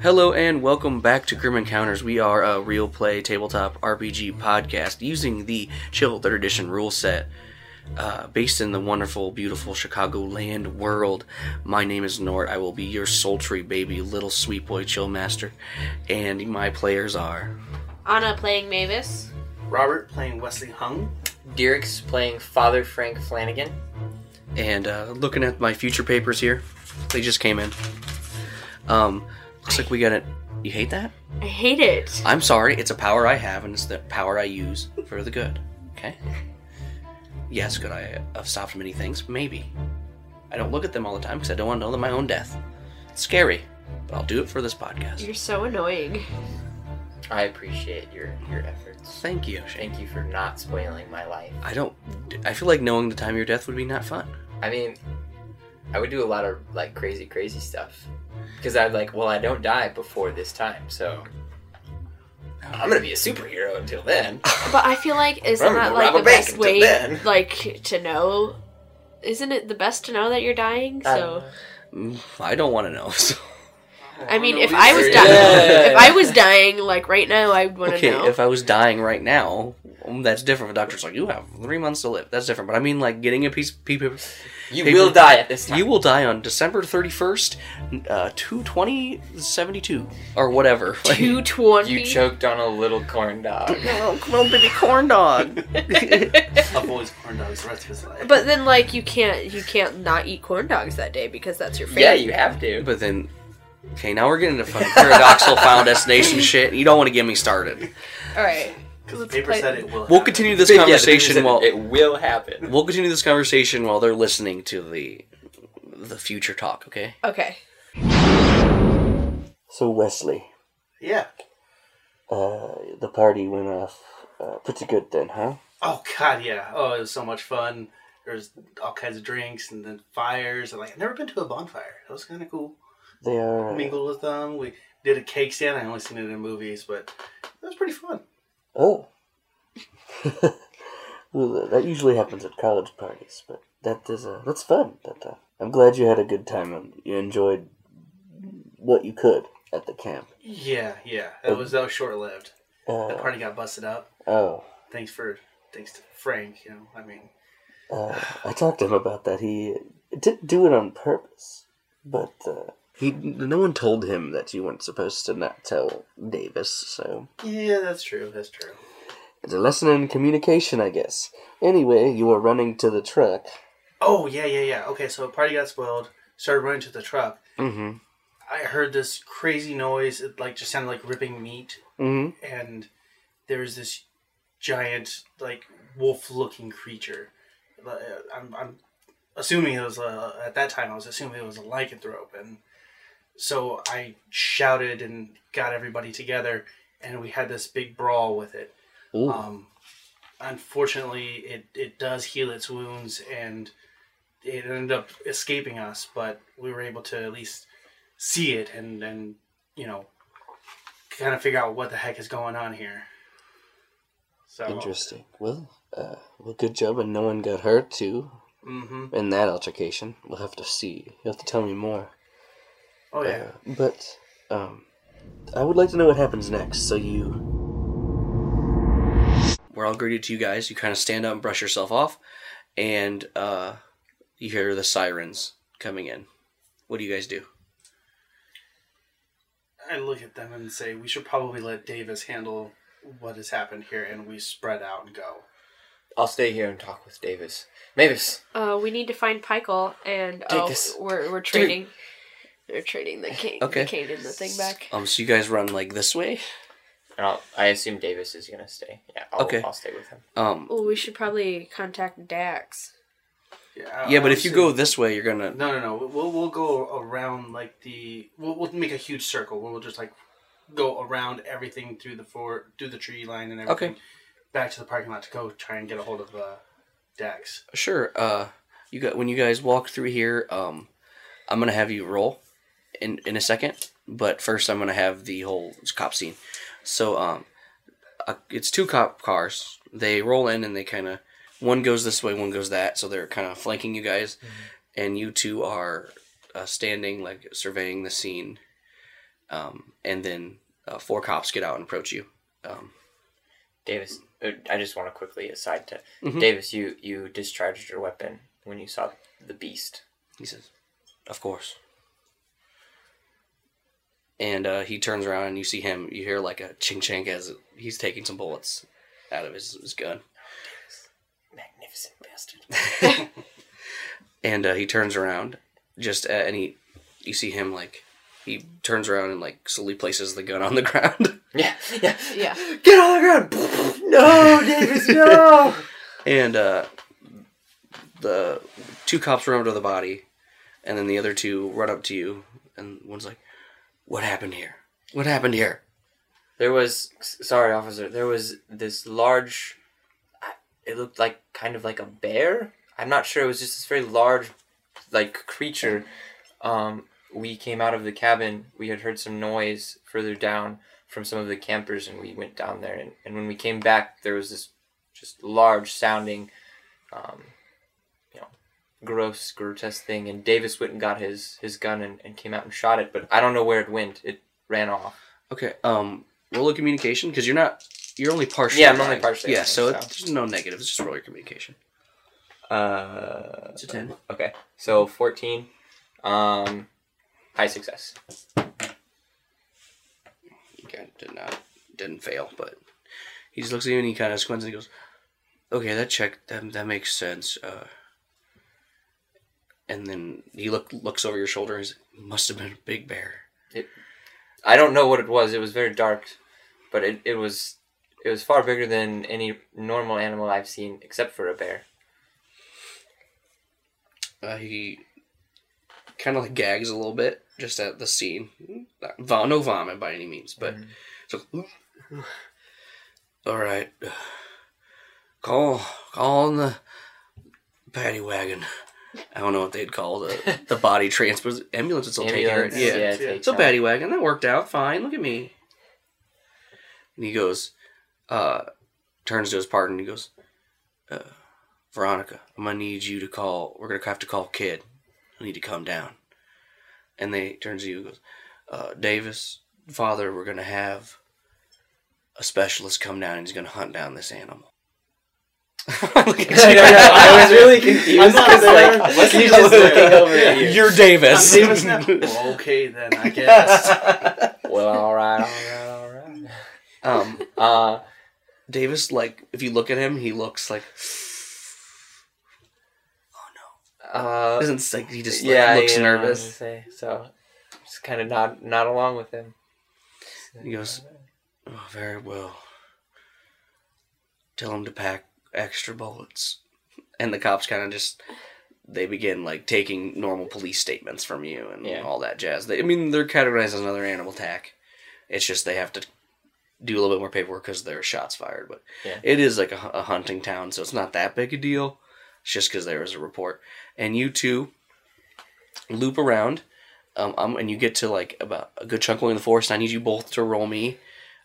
Hello and welcome back to Grim Encounters. We are a real play tabletop RPG podcast using the Chill 3rd Edition rule set uh, based in the wonderful, beautiful Chicagoland world. My name is Nort. I will be your sultry baby, little sweet boy chill master. And my players are. Anna playing Mavis. Robert playing Wesley Hung. Dierikx playing Father Frank Flannigan. And uh, looking at my future papers here, they just came in. Um, looks like we got it. You hate that? I hate it. I'm sorry, it's a power I have, and it's the power I use for the good. Okay? Yes, could I have stopped many things? Maybe. I don't look at them all the time because I don't want to know them my own death. It's scary, but I'll do it for this podcast. You're so annoying. I appreciate your your efforts. Thank you, Shane. Thank you for not spoiling my life. I don't. I feel like knowing the time of your death would be not fun. I mean, I would do a lot of like crazy, crazy stuff because I'd like, well, I don't die before this time, so I'm gonna be a superhero until then. But I feel like isn't that like the best way then. like to know? Isn't it the best to know that you're dying? So Mm, I don't want to know. So. I mean, know if I was dying, Yeah. if I was dying like right now, I would want to Okay, know. if I was dying right now, um, that's different. The doctor's like, you have three months to live. That's different. But I mean, like getting a piece, piece of You Paper- will die at this time. You will die on December 31st, uh, 22072, or whatever. Two twenty. You choked on a little corn dog. oh, come on, baby corn dog. Avoids corn dogs the rest of his life. But then, like, you can't you can't not eat corn dogs that day because that's your favorite. yeah, you have to. but then, okay, now we're getting into fucking paradoxical final destination shit. You don't want to get me started. All right. Because the paper said it will. We'll happen. continue this Yeah, the conversation people while it will happen. we'll continue this conversation while they're listening to the the future talk. Okay. Okay. So Wesley, Yeah. uh, the party went off uh, pretty good then, huh? Oh God, yeah. Oh, it was so much fun. There was all kinds of drinks and then fires. And like, I've never been to a bonfire. That was kind of cool. They are. Uh, Mingled with them. We did a cake stand. I only seen it in movies, but it was pretty fun. Oh. well, that usually happens at college parties, but that is a that's fun. That uh, I'm glad you had a good time and you enjoyed what you could at the camp. Yeah, yeah. That was that was short lived. The Uh, party got busted up. oh, Thanks for thanks to Frank. You know, I mean, uh, I talked to him about that. He didn't do it on purpose, but uh, he no one told him that you weren't supposed to not tell Davis. So yeah, that's true. That's true. It's a lesson in communication, I guess. Anyway, you were running to the truck. Oh yeah, yeah, yeah. Okay, so party got spoiled. Started running to the truck. Mm-hmm. I heard this crazy noise. It like just sounded like ripping meat, Mm-hmm. and there was this giant, like wolf-looking creature. Uh, I'm, I'm assuming it was a, at that time. I was assuming it was a lycanthrope, and so I shouted and got everybody together, and we had this big brawl with it. Um, unfortunately, it, it does heal its wounds, and it ended up escaping us. But we were able to at least see it, and and you know, kind of figure out what the heck is going on here. So Interesting. Well, uh, well, good job, and no one got hurt too hmm in that altercation. We'll have to see. You'll have to tell me more. Oh yeah. Uh, but um, I would like to know what happens next. So you, We're all greeted to you guys. You kind of stand up and brush yourself off, and uh, you hear the sirens coming in. What do you guys do? I look at them and say, we should probably let Davis handle what has happened here, and we spread out and go. I'll stay here and talk with Davis. Mavis, Uh, we need to find Picheal, and Take oh, this. we're we're trading. We're trading the cane, Okay. the cane and the thing back. Um, so you guys run like this way. and I'll, I assume Davis is gonna stay. Yeah, I'll, Okay. I'll stay with him. Um, Well, we should probably contact Dax. Yeah, yeah, but I if you go this way, you're gonna. No, no, no. We'll we'll go around like the. We'll, we'll make a huge circle. We'll just like go around everything through the fort, through the tree line and everything. Okay. Back to the parking lot to go try and get a hold of uh, Dax. Sure. Uh, you got when you guys walk through here. Um, I'm gonna have you roll in in a second, but first I'm gonna have the whole cop scene. So um, uh, it's two cop cars. They roll in and they kind of one goes this way, one goes that. So they're kind of flanking you guys, and you two are uh, standing like surveying the scene. Um, and then uh, four cops get out and approach you. Um, Davis, uh, I just want to quickly aside to Mhm. Davis. You you discharged your weapon when you saw the beast. He says, "Of course." And uh, he turns around and you see him. You hear like a ching ching as he's taking some bullets out of his, his gun. Magnificent bastard. And uh, he turns around, just uh, and he, you see him like, he turns around and like slowly places the gun on the ground. yeah, yeah, Yeah. Get on the ground. no, Davis, no. and uh, the two cops run over to the body, and then the other two run up to you, and one's like, "What happened here? What happened here?" There was sorry, officer. There was this large. It looked like kind of like a bear. I'm not sure. It was just this very large, like creature. Um, we came out of the cabin. We had heard some noise further down from some of the campers, and we went down there. And, and when we came back, there was this just large sounding, um, gross, grotesque thing. And Davis went and got his his gun and, and came out and shot it. But I don't know where it went. It ran off. Okay. Um, roll a communication because you're not. You're only partially. Yeah, I'm only blind. partially Yeah, so, so. It's, there's no negative. It's Just roll your communication. Uh, It's a ten. Okay, so fourteen, um, high success. Okay, did not didn't fail, but he just looks at you and he kind of squints and he goes, "Okay, that check that that makes sense." Uh, and then he look looks over your shoulder. and He's must have been a big bear. It, I don't know what it was. It was very dark, but it, it was it was far bigger than any normal animal I've seen, except for a bear. Uh, he kind of like gags a little bit just at the scene. Not, no vomit by any means, but so. All right, call call in the paddy wagon. I don't know what they'd call the the body transport ambulance. Would still take care of it. Yeah, yeah, yeah. takes so out- paddy wagon that worked out fine. Look at me. And he goes, uh, turns to his partner and he goes, uh, Veronica, I'm gonna need you to call. We're gonna have to call Kid. I need to come down. And they turns to you and goes, uh, Davis, father, we're gonna have a specialist come down and he's gonna hunt down this animal. Look at I, you. know, I was really confused I'm not because there. like was he just looking over at you? You're Davis. I'm Davis now. Well, okay, then I guess. Well, all right, all right, all right. um, Uh, Davis, like, if you look at him, he looks like Oh no. uh, doesn't like he just like, yeah, looks you know, I nervous. Say, so just kind of not not along with him. He goes, oh, very well. Tell him to pack extra bullets. And the cops kind of just, they begin like taking normal police statements from you and Yeah. all that jazz. They, I mean, they're categorized as another animal attack. It's just they have to do a little bit more paperwork because there are shots fired. But Yeah. it is like a, a hunting town, so it's not that big a deal. It's just because there is a report. And you two loop around um, um, and you get to like about a good chunk in the forest. I need you both to roll me,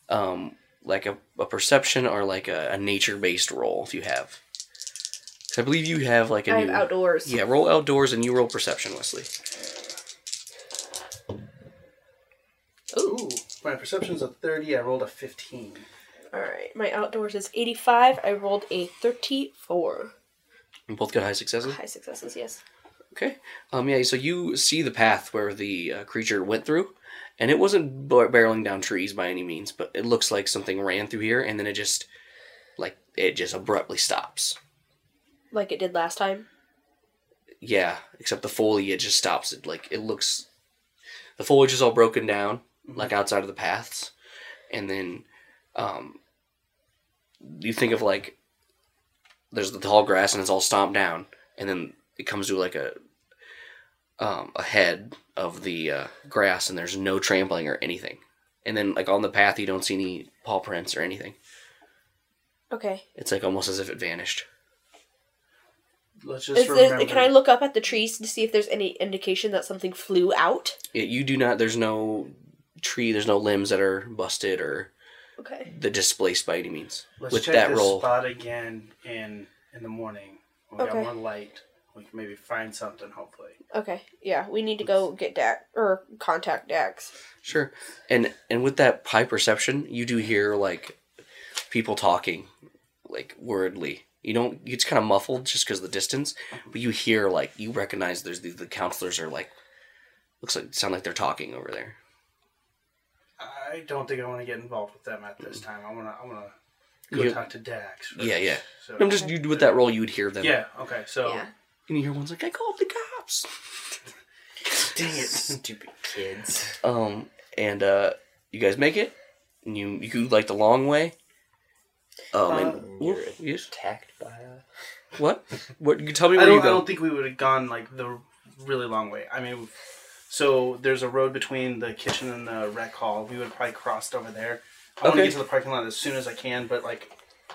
um, like a, a perception or like a, a nature based roll if you have. 'Cause I believe you have like a I have new outdoors. yeah roll outdoors and you roll perception, Wesley. Ooh, my perception's a 30. I rolled a 15. All right. My outdoors is 85. I rolled a 34. You both got high successes. High successes, yes. Okay. Um. Yeah. So you see the path where the uh, creature went through, and it wasn't bar- barreling down trees by any means, but it looks like something ran through here, and then it just like it just abruptly stops. Like it did last time. Yeah, except the foliage just stops. It like it looks. The foliage is all broken down, like outside of the paths, and then, um. You think of like. There's the tall grass and it's all stomped down, and then it comes to like a. Um, a head of the uh, grass, and there's no trampling or anything, and then like on the path you don't see any paw prints or anything. Okay. It's like almost as if it vanished. Let's just Is there, remember. can I look up at the trees to see if there's any indication that something flew out? Yeah, you do not. There's no tree. There's no limbs that are busted or Okay. the displaced by any means. Let's with check that this roll, spot again in in the morning. When we Okay. got more light. We can maybe find something. Hopefully. Okay. Yeah, we need to go get Dax or contact Dax. sure. And and with that high perception, you do hear like people talking, like wordly. You don't. It's kind of muffled just because of the distance, mm-hmm. but you hear like you recognize there's the, the counselors are like looks like sound like they're talking over there. I don't think I want to get involved with them at this mm. time. I want to. I want to go You- talk to Dax. first. Yeah, yeah. So, I'm just you with that role you would hear them. yeah. Okay. So. Yeah. And you hear one's like, "I called the cops." Dang it. Stupid kids. Um, and uh, you guys make it. And you you go like the long way. Um, Uh, and, You're Ooh, yes. attacked by a. What? What? You tell me I where don't. you I go. don't think we would have gone like the really long way. I mean, so there's a road between the kitchen and the rec hall. We would have probably crossed over there. I want to get to the parking lot as soon as I can, but like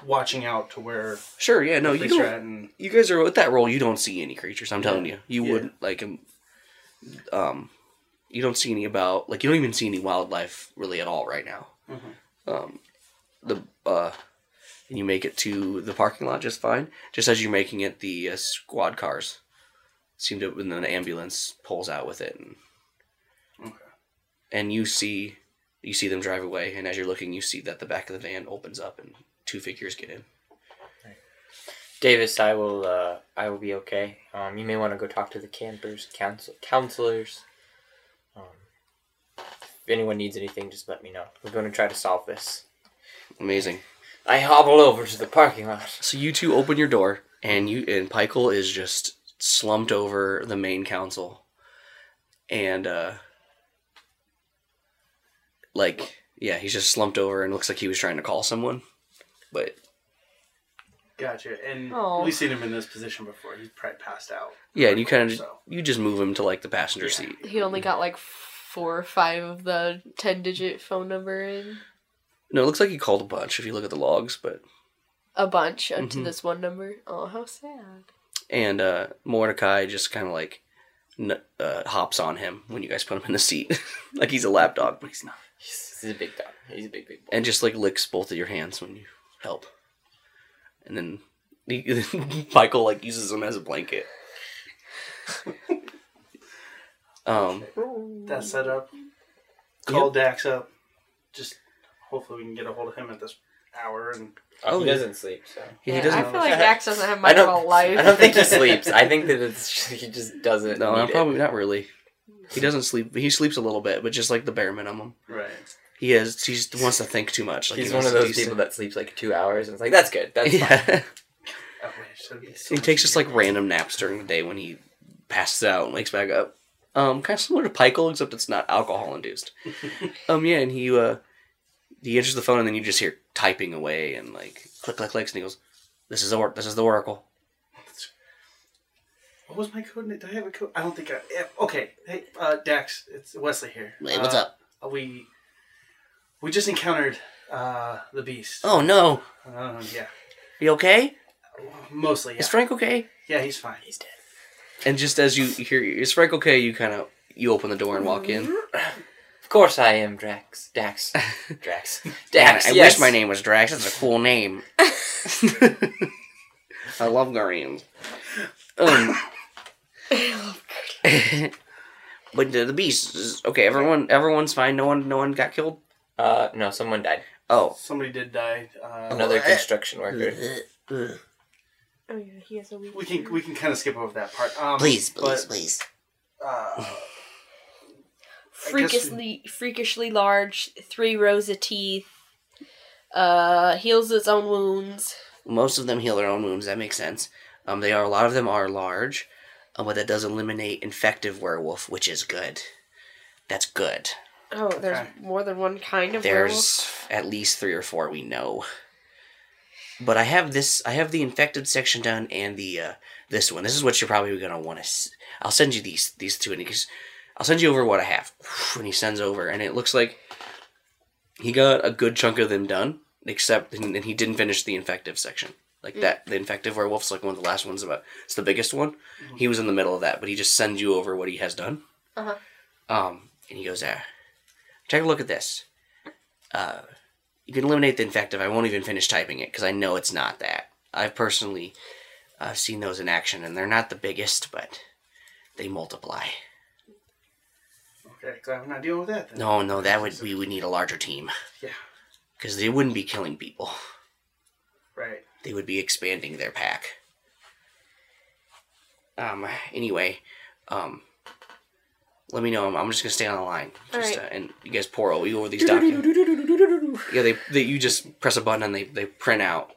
watching out to where Sure. Yeah. No, you don't. and You guys are with that role. You don't see any creatures. I'm telling you. You Yeah. would like um, um, you don't see any about like you don't even see any wildlife really at all right now. Mm-hmm. Um, the uh, and you make it to the parking lot just fine. Just as you're making it, the uh, squad cars seem to, and then an ambulance pulls out with it, and Okay. and you see you see them drive away. And as you're looking, you see that the back of the van opens up and two figures get in. Davis, I will. Uh, I will be okay. Um, you may want to go talk to the campers, counsel, counselors. Um, if anyone needs anything, just let me know. We're going to try to solve this. Amazing. I hobble over to the parking lot. So you two open your door, and you and Picheal is just slumped over the main council, and uh, like yeah, he's just slumped over and looks like he was trying to call someone, but gotcha. And Aw. we've seen him in this position before. He's probably passed out. yeah, and you kind of So. you just move him to like the passenger seat. He only got like four or five of the ten digit phone number in. No, it looks like he called a bunch if you look at the logs, but A bunch to Mhm. this one number. Oh, how sad. and uh, Mordecai just kind of like n- uh, hops on him when you guys put him in the seat, like he's a lap dog, but he's not. He's, he's a big dog. He's a big, big boy. and just like licks both of your hands when you help. And then he, Michael like uses him as a blanket. um, That setup. Call Dax up. Just hopefully we can get a hold of him at this hour and Oh, he doesn't sleep. So he doesn't. I feel like Dax doesn't have much of a life. I don't think he sleeps. I think that it's he just doesn't. no, need not, it. probably not really. He doesn't sleep. He sleeps a little bit, but just like the bare minimum. right. He is. He just wants to think too much. Like He's he one of those people some- that sleeps like two hours, and it's like that's good. That's fine. Yeah. I wish so he takes just like random naps during the day when he passes out and wakes back up. Um, kind of similar to Picheal, except it's not alcohol induced. um, yeah, and he uh, he answers the phone, and then you just hear typing away and like click, click, clicks, and he goes, "This is the or- this is the Oracle." What was my code? name? Did I have a code? I don't think I. Okay. Hey, uh, Dax, it's Wesley here. Hey, what's Uh, up? We we just encountered uh, the beast. Oh no, Uh, yeah, you okay? mostly. Yeah. Is Frank okay? yeah, he's fine. He's dead. And just as you hear, is Frank okay? You kind of you open the door and walk in. Of course I am Drax. Dax. Drax. Damn, Dax. I yes. wish my name was Drax. That's a cool name. I love Guardians. Um, but the, the beast is okay. Everyone, everyone's fine. No one, no one got killed. Uh, no, someone died. Oh, Somebody did die. Uh, Another construction worker. Oh yeah, he has a weak. we can we can kind of skip over that part. Um, Please, but, please, please. Uh, I guess- freakishly freakishly large, three rows of teeth. Uh, heals its own wounds. Most of them heal their own wounds. That makes sense. Um, they are a lot of them are large, uh, but that does eliminate infective werewolf, which is good. That's good. Oh, there's Okay. more than one kind of werewolf. There's at least three or four we know. But I have this. I have the infected section done and the uh, this one. This is what you're probably gonna want to. S- I'll send you these these two, and because I'll send you over what I have. And he sends over, and it looks like he got a good chunk of them done, except and and he didn't finish the infective section. Like that, the infective werewolf's like one of the last ones. About it's the biggest one. He was in the middle of that, but he just sends you over what he has done. Uh-huh. Um, and he goes, "Ah, take a look at this." Uh, you can eliminate the infective. I won't even finish typing it because I know it's not that. I've personally uh, seen those in action, and they're not the biggest, but they multiply. Okay, glad I'm not dealing with that then. No, no, that would we would need a larger team Yeah, because they wouldn't be killing people. right. They would be expanding their pack. Um. Anyway, um. Let me know. I'm, I'm just gonna stay on the line. Just, Alright. uh, and you guys pour over you over these documents. Yeah, they, they you just press a button and they, they print out.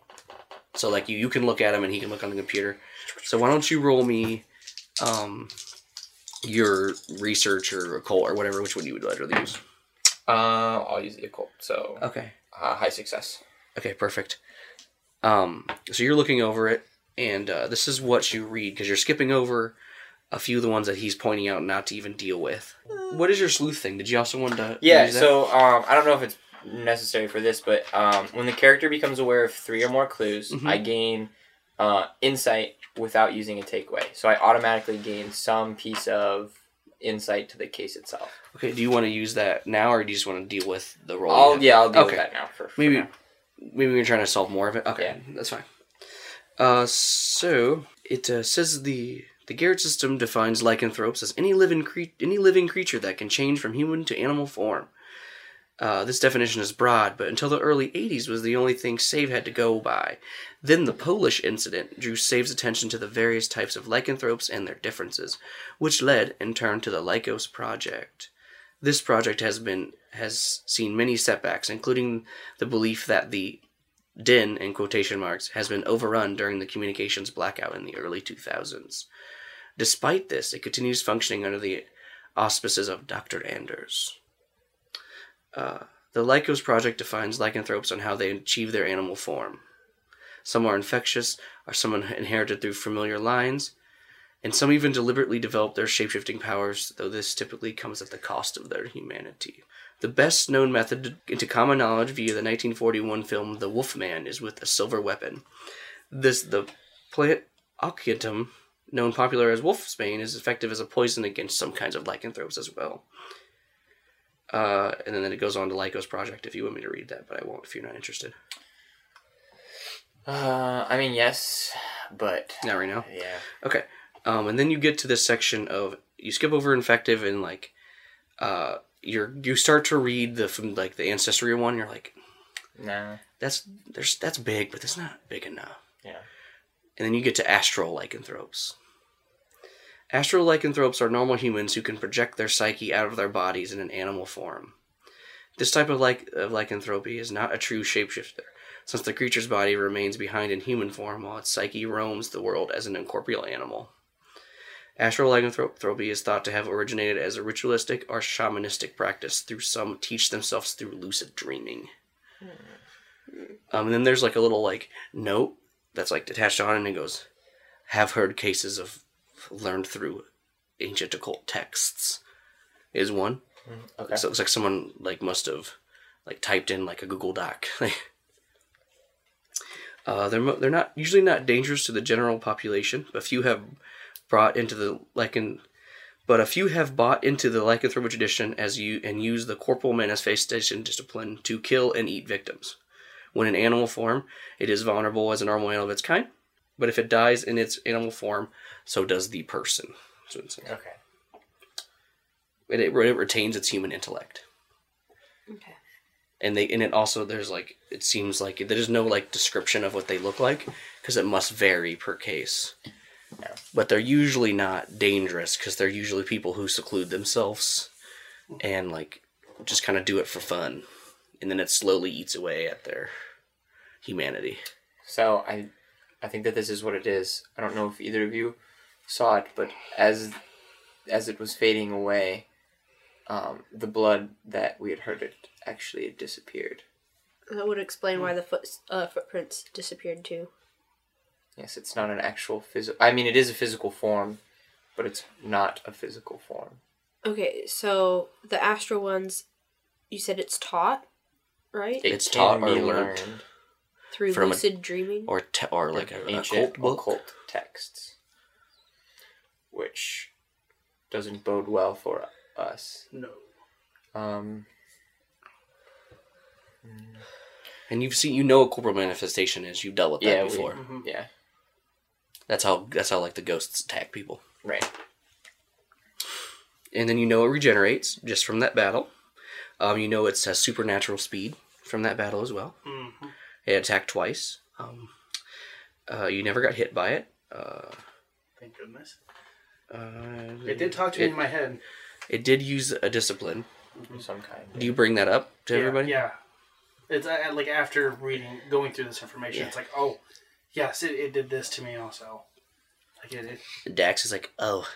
So like you you can look at them and he can look on the computer. So why don't you roll me, um, your research or occult or whatever which one you would rather use. Uh, I'll use the occult. So Okay. uh, high success. Okay, perfect. Um, so you're looking over it, and uh, this is what you read because you're skipping over a few of the ones that he's pointing out not to even deal with. What is your sleuth thing? Did you also want to? Yeah. So um, I don't know if it's necessary for this, but um, when the character becomes aware of three or more clues, Mhm. I gain uh, insight without using a takeaway. So I automatically gain some piece of insight to the case itself. Okay. Do you want to use that now, or do you just want to deal with the role? I'll yeah, I'll deal Okay. with that now. For, for Maybe now. maybe we're trying to solve more of it. Okay, Yeah. that's fine. Uh, so it uh, says the the Garrett system defines lycanthropes as any living cre- any living creature that can change from human to animal form. Uh, this definition is broad, but until the early 80s was the only thing SAVE had to go by. Then the Polish incident drew SAVE's attention to the various types of lycanthropes and their differences, which led, in turn, to the Lycos Project. This project has been has seen many setbacks, including the belief that the din in quotation marks has been overrun during the communications blackout in the early 2000s. Despite this, it continues functioning under the auspices of Dr. Anders. Uh, the Lycos Project defines lycanthropes on how they achieve their animal form. Some are infectious, are some inherited through familiar lines, and some even deliberately develop their shapeshifting powers, though this typically comes at the cost of their humanity. The best known method into common knowledge via the 1941 film The Wolfman is with a silver weapon. This the plant Occidentum, known popular as wolfsbane, is effective as a poison against some kinds of lycanthropes as well. Uh, and then it goes on to Lycos Project if you want me to read that, but I won't if you're not interested. Uh, I mean yes, but Not right now. yeah. Okay. Um, and then you get to this section of you skip over infective and like uh you're you start to read the from like the ancestry one. You're like Nah. that's there's that's big, but that's not big enough. Yeah. And then you get to astral lycanthropes. Astral lycanthropes are normal humans who can project their psyche out of their bodies in an animal form. This type of, like, of lycanthropy is not a true shapeshifter, since the creature's body remains behind in human form while its psyche roams the world as an incorporeal animal. Astral lycanthropy is thought to have originated as a ritualistic or shamanistic practice through some teach themselves through lucid dreaming. Um, and then there's like a little like note that's like attached on, and it goes, "Have heard cases of learned through ancient occult texts." Is one. Okay. So it looks like someone like must have like typed in like a Google Doc. uh, they're mo- they're not usually not dangerous to the general population, but few have brought into the lycan, but a few have bought into the lycanthropic tradition as you and use the corporal manifestation discipline to kill and eat victims. When in animal form, it is vulnerable as a normal animal of its kind, but if it dies in its animal form, so does the person. So it's, Okay. it, it retains its human intellect. Okay. and they and it also there's like it seems like there's no like description of what they look like because it must vary per case Yeah. but they're usually not dangerous because they're usually people who seclude themselves and like just kind of do it for fun and then it slowly eats away at their humanity So I, I think that this is what it is. I don't know if either of you saw it, but as, as it was fading away, um, the blood that we had heard it actually had disappeared. That would explain why the foot uh, footprints disappeared too. Yes, it's not an actual physical. I mean, it is a physical form, but it's not a physical form. Okay, so the astral ones, you said it's taught, right? It It's taught or learned. learned Through from a- lucid dreaming. or te- or like a, a ancient cult book. occult texts, which doesn't bode well for us. No. Um, And you've seen, you know, what corporal manifestation is. You've dealt with that yeah, we- before. yeah, That's how that's how like the ghosts attack people. right. And then you know it regenerates just from that battle. Um, you know it's a supernatural speed from that battle as well. Mm-hmm. It attacked twice. Um, uh, you never got hit by it. Uh, Thank goodness. uh, It did talk to me it, in my head. it did use a discipline. of Some kind. Do you bring that up to yeah, everybody? Yeah. It's uh, like after reading, going through this information, Yeah. it's like, oh, yes, it, it did this to me also. Like it, it Dax is like, oh,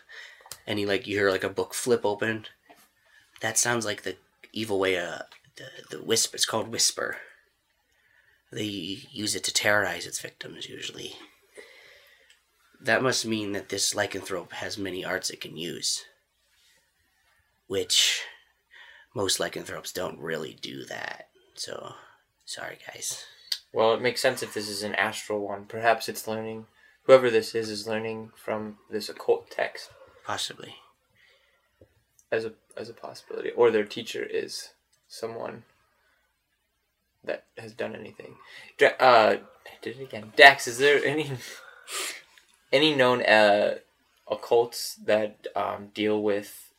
and he like you hear like a book flip open. That sounds like the evil way. Uh, the the whisper. It's called whisper. They use it to terrorize its victims usually. That must mean that this lycanthrope has many arts it can use. Which most lycanthropes don't really do that. So sorry guys. Well, it makes sense if this is an astral one. Perhaps it's learning. Whoever this is is learning from this occult text Possibly. as a as a possibility, or their teacher is someone that has done anything. Dra- uh, did it again. Dax, is there any any known uh occults that um, deal with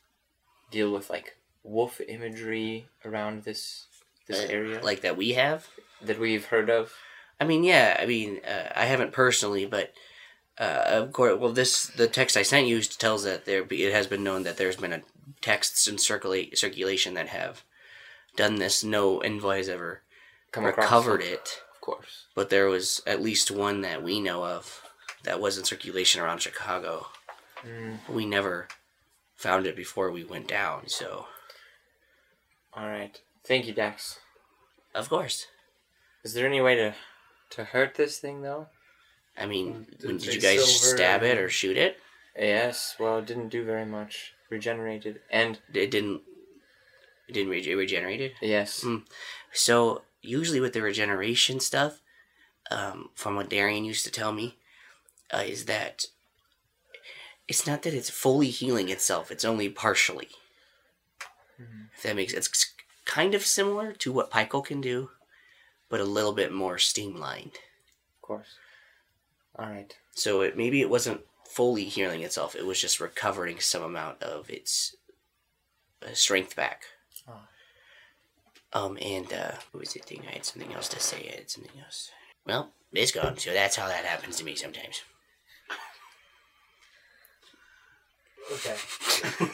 deal with like wolf imagery around this this Uh, area Like that we have? that we've heard of? I mean, yeah. I mean, uh, I haven't personally, but uh, of course, well, this the text I sent you tells that there be, it has been known that there's been a texts in circulate circulation that have done this. No envoy has ever Come recovered it. it, Of course. but there was at least one that we know of that was in circulation around Chicago. We never found it before we went down, so All right. Thank you, Dax. of course. Is there any way to to hurt this thing though? I mean, Did did you guys stab it or shoot it? Yes. Well, it didn't do very much. Regenerated and It didn't. It didn't it regenerated. yes. Mm. So usually with the regeneration stuff, um, from what Darian used to tell me, uh, is that it's not that it's fully healing itself; it's only partially. If that makes it's kind of similar to what Picheal can do, but a little bit more streamlined. Of course. All right. So it maybe it wasn't fully healing itself; it was just recovering some amount of its uh, strength back. Um, and uh, what was the thing? I had something else to say. I had something else. Well, it's gone. So that's how that happens to me sometimes. okay.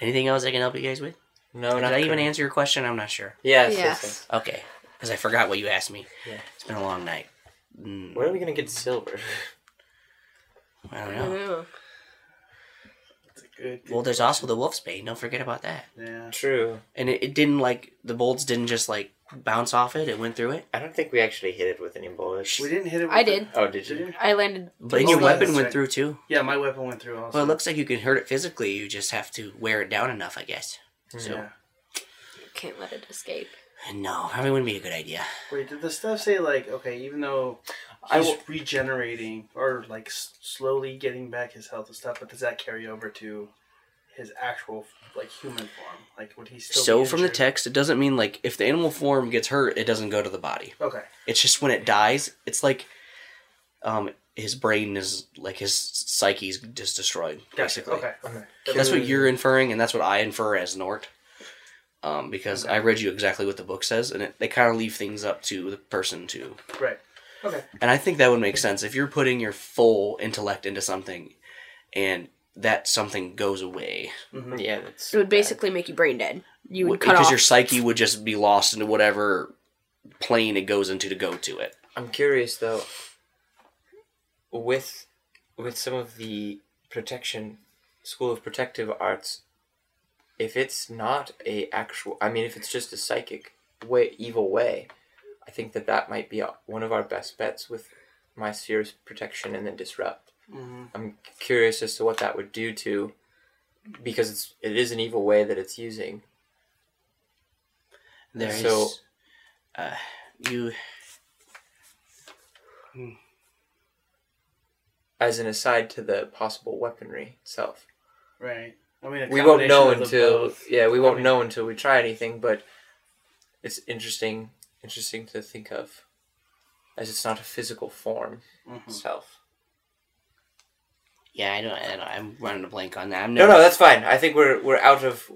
Anything else I can help you guys with? No, Did not I even current. answer your question? I'm not sure. Yes. Yes. yes, yes. Okay, because I forgot what you asked me. Yeah. It's been a long night. Mm, Where are we gonna get silver? I don't I don't know. That's a good. good Well, there's also the wolf's bane. Don't forget about that. Yeah. True. And it, it didn't like the bolts didn't just like bounce off it. It went through it. I don't think we actually hit it with any bullets. We didn't hit it. With I the- did. Oh, did Did you? you? I landed. But Oh, your yeah, weapon that's went right. through too. Yeah, my weapon went through also. Well, it looks like you can hurt it physically. You just have to wear it down enough, I guess. Hmm. So Yeah. Can't let it escape. no, probably wouldn't be a good idea. Wait, did the stuff say like okay, even though I he's regenerating or like s- slowly getting back his health and stuff, but does that carry over to his actual like human form? Like would he still? So from the text, it doesn't mean like if the animal form gets hurt, it doesn't go to the body. Okay. It's just when it dies, it's like um his brain is like his psyche's just destroyed. Gotcha. Basically, Okay. Okay. that's what you're inferring, and that's what I infer as Nort. Um, because I read you exactly what the book says, and it, they kind of leave things up to the person to. Right. Okay. And I think that would make sense if you're putting your full intellect into something, and that something goes away. Mm-hmm. Yeah, that's. It would basically make you brain dead. You would because cut off. your psyche would just be lost into whatever plane it goes into to go to it. I'm curious though. With with some of the protection school of protective arts, if it's not a actual, I mean, if it's just a psychic way, evil way, I think that that might be one of our best bets with my sphere's protection and then disrupt. Mm-hmm. I'm curious as to what that would do to, because it's it is an evil way that it's using. There's So- uh, you. As an aside to the possible weaponry itself. Right. I mean, we won't know combination of the until yeah we won't mean- know until we try anything but it's interesting interesting to think of as it's not a physical form Mhm. itself Yeah, I don't. I don't I'm running a blank on that. I'm no never, no that's fine i think we're we're out of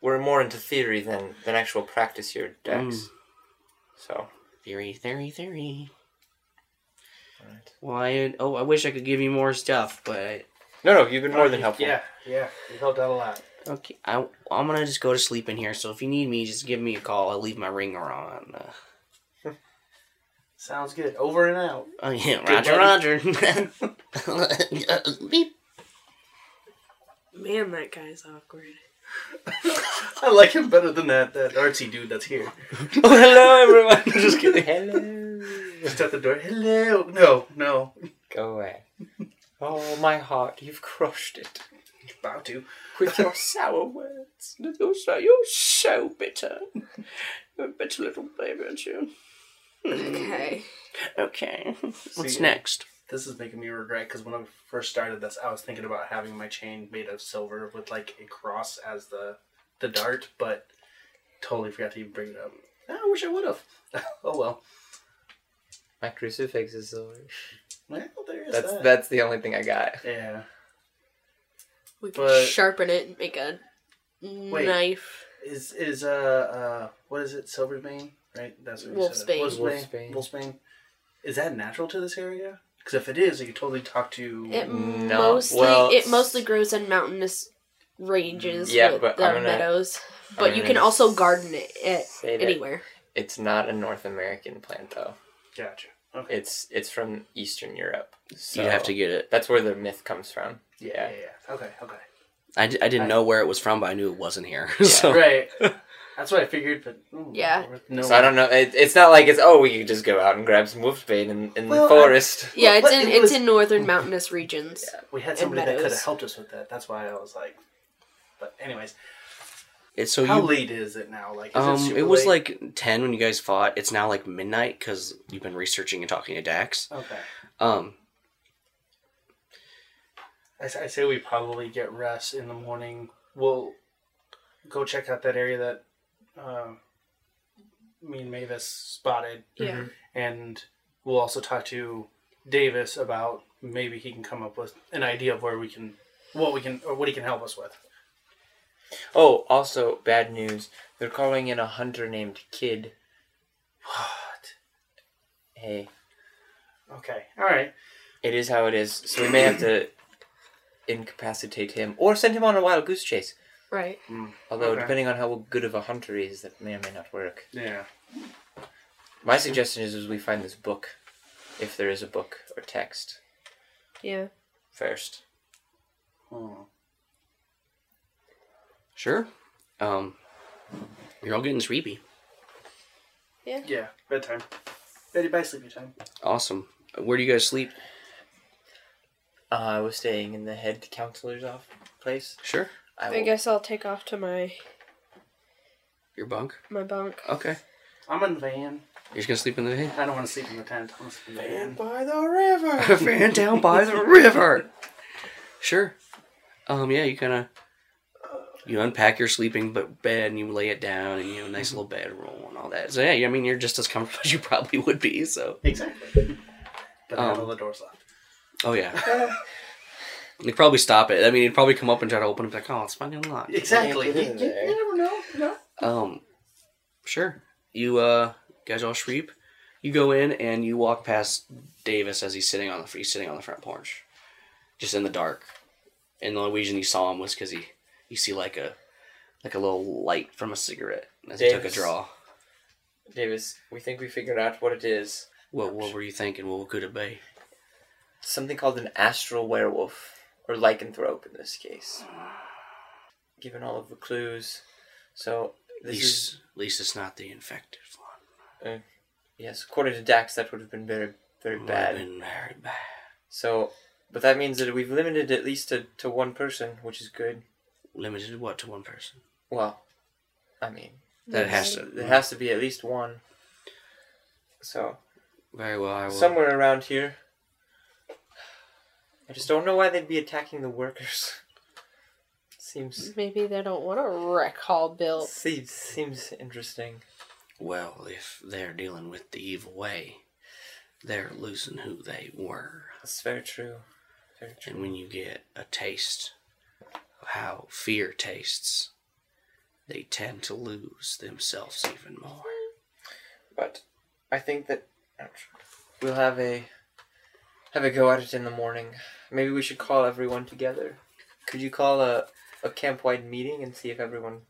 we're more into theory than than actual practice here Dax Mm. so theory, theory, theory. alright. Well, I oh, I wish I could give you more stuff, but I, no no you've been more than helpful Yeah, yeah. You helped out a lot. Okay, I I'm gonna just go to sleep in here. So if you need me, just give me a call. I'll leave my ringer on. Uh, Sounds good. Over and out. oh yeah, Good Roger, buddy. Roger. Beep. Man, that guy's awkward. I like him better than that that artsy dude that's here. Oh, hello everyone. just kidding. hello Just at the door. Hello. No, no. go away oh my heart you've crushed it About to. with your sour words You're so, you're so bitter. You're a bitter little baby, aren't you? Okay. Hmm. Okay. What's See, next? This is making me regret because when I first started this, I was thinking about having my chain made of silver with like a cross as the the dart, but totally forgot to even bring it up. I wish I would have. oh well. my crucifix is silver Well, there is that's that. that's the only thing i got Yeah. We could But- sharpen it and make a knife. Is is uh uh what is it? Silverbane, right? That's what you Wolfsbane. said. Wolfsbane. Wolfsbane. Wolfsbane. Is that natural to this area? Because if it is, you could totally talk to. It No, mostly well, it mostly grows in mountainous ranges Yeah, with but the gonna- meadows. I'm But you can also garden it, it say that anywhere. It's not a North American plant though. Gotcha. Okay. It's it's from Eastern Europe. So You'd have to get it. That's where the myth comes from. Yeah, Yeah. yeah, yeah. Okay, okay. I, d- I didn't I- know where it was from, but I knew it wasn't here. so Right. That's what I figured, but mm, Yeah. No. So I don't know. It, it's not like it's oh we could just go out and grab some wolfsbane in, in Well, the forest. Yeah, Well, it's in it it's was- in northern mountainous regions. We had somebody that could have helped us with that. That's why I was like. But anyways, it's so how you. late is it now? Like, is Um, it, super it was late? like ten when you guys fought. It's now like midnight because you've been researching and talking to Dax. okay. Um, I, s- I say we probably get rest in the morning. We'll go check out that area that um, me and Mavis spotted, Yeah. and we'll also talk to Davis about maybe he can come up with an idea of where we can, what we can, or what he can help us with. Oh, also bad news. They're calling in a hunter named Kid. What? Hey, Okay. All right. it is how it is. So we may have to incapacitate him or send him on a wild goose chase. Right. Although Okay. depending on how good of a hunter he is, that may or may not work. Yeah. My suggestion is, is we find this book, if there is a book or text Yeah. first. Hmm. sure. Um, you're all getting sleepy. Yeah. Yeah. Bedtime. Betty bye sleepy time. Awesome. Where do you guys sleep? Uh, I was staying in the head counselor's off place. Sure. I, I will- guess I'll take off to my Your bunk. my bunk. Okay. I'm in the van. You're just gonna sleep in the van. I don't want to sleep in the tent. I want to sleep in the van. by the river. A van down by the river. Sure. Um. Yeah. You kind of you unpack your sleeping but bed and you lay it down and you have a nice little bedroll and all that. So yeah, I mean you're just as comfortable as you probably would be. So Exactly. But I have Um, all the doors locked. Oh yeah. You'd probably stop it. I mean, he'd probably come up and try to open it. Like, oh, it's fucking locked. Exactly. Get You, in you- you never know. You know. Um, sure. You uh, guys all sleep. You go in and you walk past Davis as he's sitting on the he's sitting on the front porch, just in the dark. And the only reason you saw him was because he you see like a like a little light from a cigarette as he took a draw. Davis, we think we figured out what it is. What what were you thinking? What could it be? Something called an astral werewolf, or lycanthrope in this case. Given all of the clues, so At this is least, at least it's not the infected one. Uh, yes, according to Dax, that would have been very very Would bad. have been very bad. So, but that means that we've limited at least to, to one person, which is good. Limited what to one person? Well, I mean, That has to. there has to be at least one. So, Very well. I will. somewhere around here. I just don't know why they'd be attacking the workers. Seems Maybe they don't want a rec hall built. seems seems interesting. Well, if they're dealing with the evil way, they're losing who they were. That's very true. Very true. And when you get a taste of how fear tastes, they tend to lose themselves even more. But I think that we'll have a have a go at it in the morning. Maybe we should call everyone together. Could you call a a camp wide meeting and see if everyone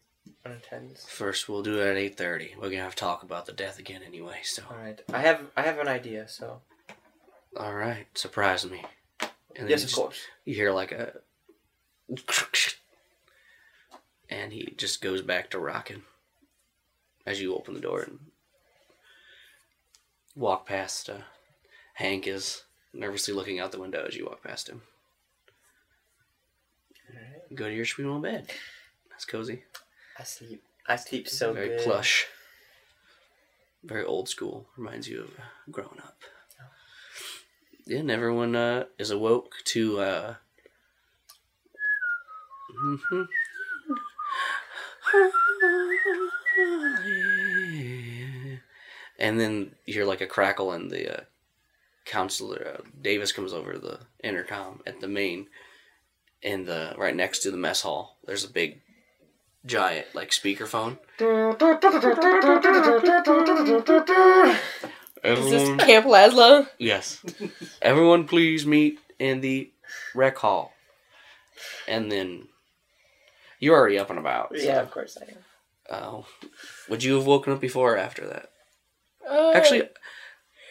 attends? First, we'll do it at eight thirty. We're gonna have to talk about the death again anyway. So, All right. I have I have an idea. So all right, surprise me. And yes, of just- course. You hear like a, and he just goes back to rocking as you open the door and walk past. Uh, Hank is nervously looking out the window as you walk past him. Go to your small bed. That's cozy. I sleep. I sleep so Very good. plush. Very old school. Reminds you of growing up. Yeah, and everyone uh, is awoke to. Uh. And then you hear like a crackle, in the uh, counselor uh, Davis comes over to the intercom at the main, and the right next to the mess hall. There's a big, giant like speakerphone. Is this Camp Laszlo? Yes. Everyone, please meet in the rec hall. And then you're already up and about. so, Yeah, of course I am. uh, would you have woken up before or after that? Uh, Actually,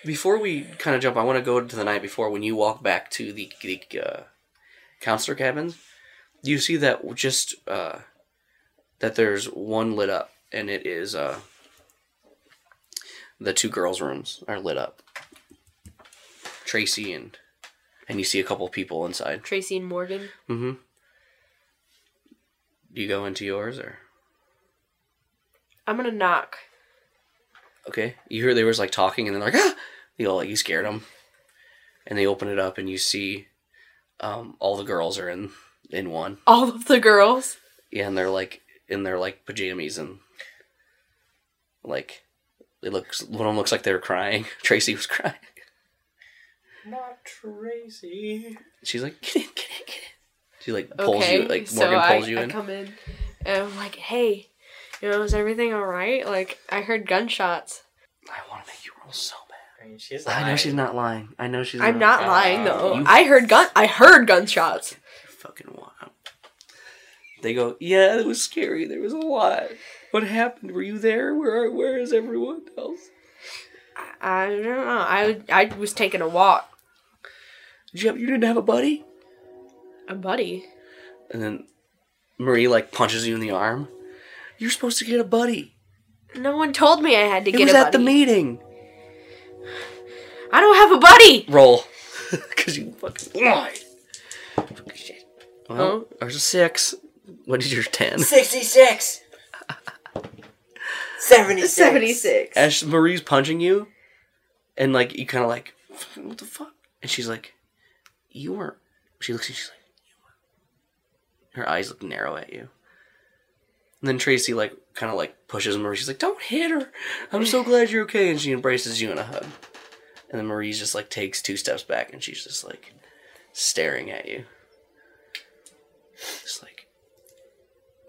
before we kind of jump, I want to go to the night before when you walk back to the, the uh, counselor cabins. You see that just uh, that there's one lit up, and it is uh, the two girls' rooms are lit up. Tracy and and you see a couple people inside. Tracy and Morgan. Mm-hmm. Do you go into yours or I'm gonna knock. okay? You hear they was like talking and then they're like ah, you all like you scared them, and they open it up and you see um, all the girls are in in one. All of the girls. Yeah, and they're like in their like pajamas and like it looks one of them looks like they were crying. Tracy was crying. Not Tracy. She's like get in, get in, get in. She like pulls okay, you like so Morgan I, pulls you I in. come in and I'm like, hey, you know, is everything alright? Like, I heard gunshots. I want to make you roll so bad. I mean, she's. I know she's not lying. I know she's I'm not Uh, lying though. you- I heard gun. I heard gunshots. fucking wild. They go, yeah, it was scary. There was a lot. What happened? Were you there? Where Where is everyone else? I don't know. I I was taking a walk. Did you have, you didn't have a buddy? A buddy. And then Marie like punches you in the arm. You're supposed to get a buddy. No one told me I had to get. It get was a at the meeting. I don't have a buddy. Roll, because you fucking lied. Fucking shit. Well, Oh. there's a six. What is your ten? 66! 76! Seventy six. As Marie's punching you, and like you kind of like, what the fuck? And she's like, you weren't. She looks at you. She's like, you weren't. Her eyes look narrow at you. And then Tracy like kind of like pushes Marie. She's like, don't hit her. I'm so glad you're okay. And she embraces you in a hug. And then Marie just like takes two steps back, and she's just like staring at you. Just like,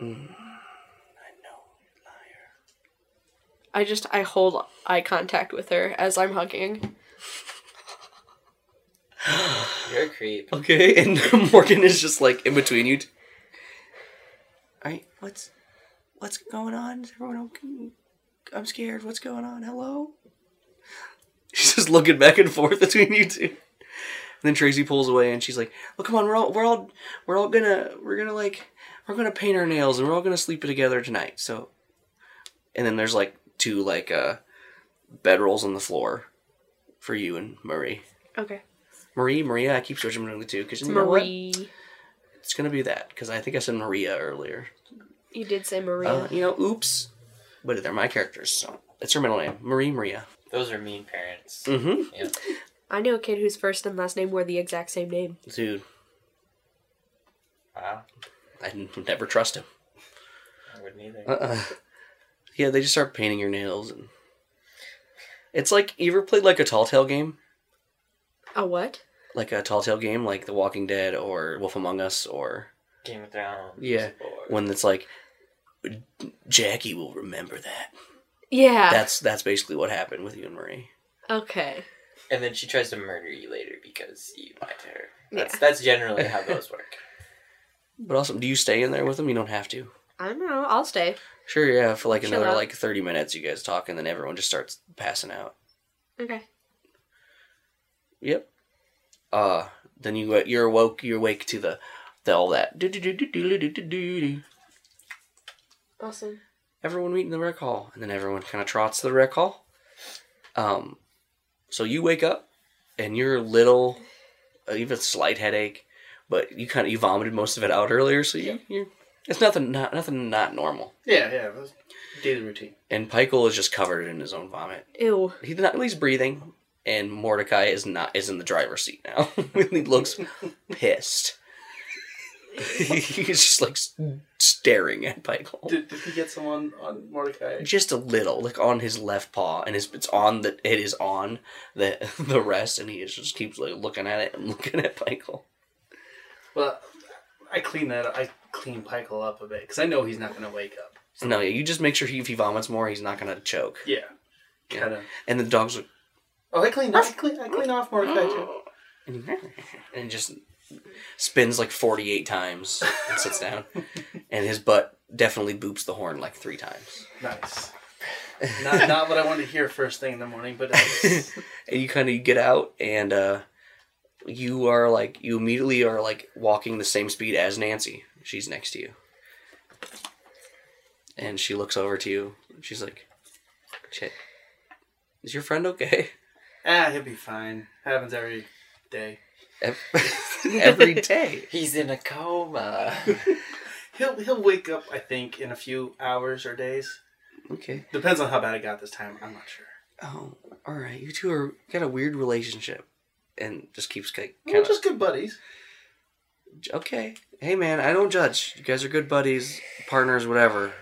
mm, I know, you liar. I just I hold eye contact with her as I'm hugging. You're a creep. Okay, and Morgan is just like in between you. T- Alright, what's what's going on? Is everyone okay? I'm scared. What's going on? Hello? She's just looking back and forth between you two. And then Tracy pulls away and she's like, "Well, come on, we're all we're all we're all gonna we're gonna like we're gonna paint our nails and we're all gonna sleep together tonight." So, and then there's like two like uh bedrolls on the floor for you and Marie. Okay. Marie, Maria, I keep switching between the two because you know what? Marie. It's gonna be that because I think I said Maria earlier. You did say Maria. Uh, you know, oops, but they're my characters, so it's her middle name, Marie Maria. Those are mean parents. Mm-hmm. Yeah. I knew a kid whose first and last name were the exact same name. Dude, Wow. I n- never trust him. I wouldn't either. Uh-uh. Yeah, they just start painting your nails, and it's like you ever played like a tall tale game, A what? like a tall tale game, like The Walking Dead or Wolf Among Us, or Game of Thrones. yeah, or- when it's like Jackie will remember that. Yeah. That's that's basically what happened with you and Marie. Okay. And then she tries to murder you later because you lied to her. That's yeah. that's generally how those work. But awesome, do you stay in there with them? You don't have to. I don't know. I'll stay. Sure, yeah. For like Shut another up. like thirty minutes, you guys talk, and then everyone just starts passing out. Okay. Yep. Uh, then you uh, you're awoke. You're awake to the, the all that. Do do do do do do do do. Awesome. Everyone meet in the rec hall, and then everyone kind of trots to the rec hall. Um, so you wake up, and you're a little, uh, you have a slight headache, but you kind of you vomited most of it out earlier, so you you it's nothing not nothing not normal. Yeah, yeah. It was daily routine. And Picheal is just covered in his own vomit. Ew. He's not at least breathing, and Mordecai is not is in the driver's seat now. he looks pissed. He's just like staring at Picheal. Did, did he get someone on Mordecai? Just a little, like on his left paw, and his it's on the it is on the the rest, and he just keeps like looking at it and looking at Picheal. Well, I clean that. I clean Picheal up a bit because I know he's not going to wake up. No, yeah, you just make sure he, if he vomits more, he's not gonna choke. Yeah. Yeah. Kinda. And the dog's like, Oh, I cleaned. I clean. I clean off Mordecai too. and just spins like 48 times and sits down. and his butt definitely boops the horn like three times. Nice. Not not what I want to hear first thing in the morning, but it's, And you kind of get out and uh, you are like, you immediately are like walking the same speed as Nancy. She's next to you. And she looks over to you. She's like, shit. Is your friend okay? ah, he'll be fine. Happens every day. Ev- Every day. He's in a coma. He'll he'll wake up. I think in a few hours or days. Okay. Depends on how bad it got this time. I'm not sure. Oh, all right. You two are got a weird relationship, and just keeps kind We're of just good buddies. okay. Hey, man, I don't judge. You guys are good buddies, partners, whatever.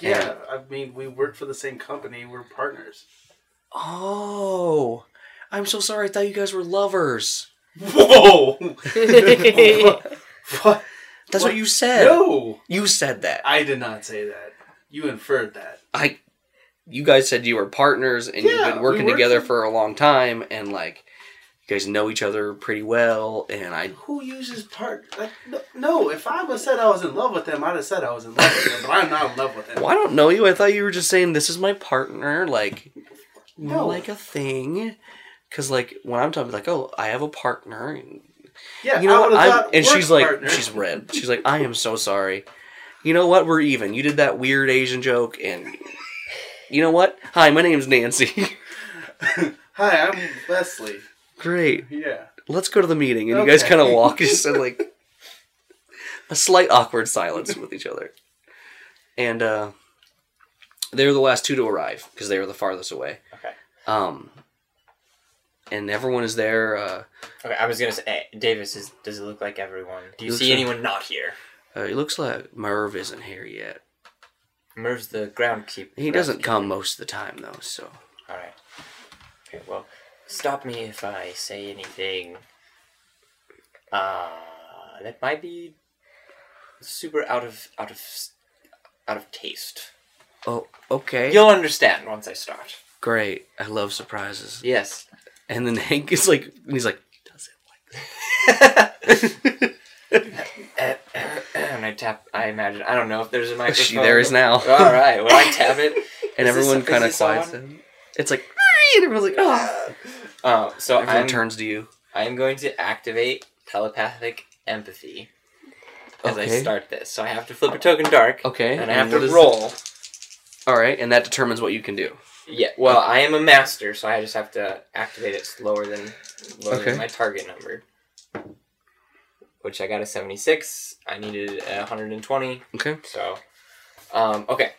Yeah, I mean, we work for the same company. We're partners. Oh, I'm so sorry. I thought you guys were lovers. Whoa! what? That's what, What? you said. No, You said that. I did not say that. You inferred that. I. You guys said you were partners, and you've been working work together for- for a long time, and like, you guys know each other pretty well. And I Who uses part? Like, no, no, if I was said I was in love with him, I'd have said I was in love with him. But I'm not in love with him. Well, I don't know you. I thought you were just saying this is my partner, like No. like a thing. Because like when I'm talking, like oh, I have a partner. And, Yeah, you know what? I'm, and she's like, partner. she's red. She's like, I am so sorry. You know what? We're even. You did that weird Asian joke, and you know what? Hi, my name's Nancy. Hi, I'm Leslie. Great. Yeah. Let's go to the meeting. And you guys kind of walk just in like a slight awkward silence with each other. And uh, they're the last two to arrive because they were the farthest away. Okay. Um, and everyone is there. Uh, Okay, I was gonna say, eh, Davis, is, does it look like everyone? Do you see like- anyone not here? uh, it looks like Merv isn't here yet. Merv's the groundkeeper. He doesn't come most of the time though. So Alright. Okay, well, stop me if I say anything. Uh, that might be super out of out of out of taste. oh, okay, You'll understand once I start. great. I love surprises. Yes. And then Hank is like, he's like, does it like and I tap. I imagine. I don't know if there's a microphone. She there is now. All right. Well, I tap it. and Is everyone kind of quiets down. It's like and everyone's like, oh. Uh, so Everyone I'm turns to you. I'm going to activate telepathic empathy as I start this. So I have to flip a token dark. Okay, And I have what to roll. All right, and that determines what you can do. Yeah. Well, I am a master, so I just have to activate it slower than lower Okay. than my target number. Which I got a 76. I needed a 120. Okay. So, um, okay.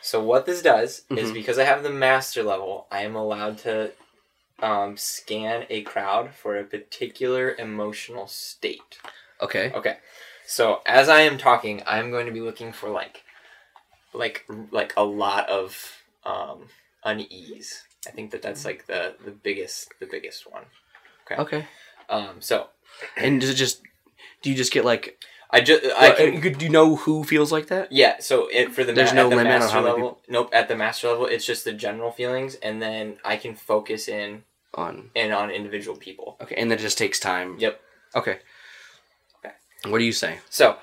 So what this does is Mhm. because I have the master level, I am allowed to um, scan a crowd for a particular emotional state. Okay. Okay. So as I am talking, I'm going to be looking for like, like, like a lot of um, unease. I think that that's like the the biggest the biggest one. Okay. Okay. Um, so And does it just? Do you just get like? I just I can do you know who feels like that? Yeah, so it for the There's ma- no the limit on master how level. Nope, at the master level, it's just the general feelings, and then I can focus in On. and on individual people. Okay, and that just takes time. Yep. Okay. Okay. What do you say? So,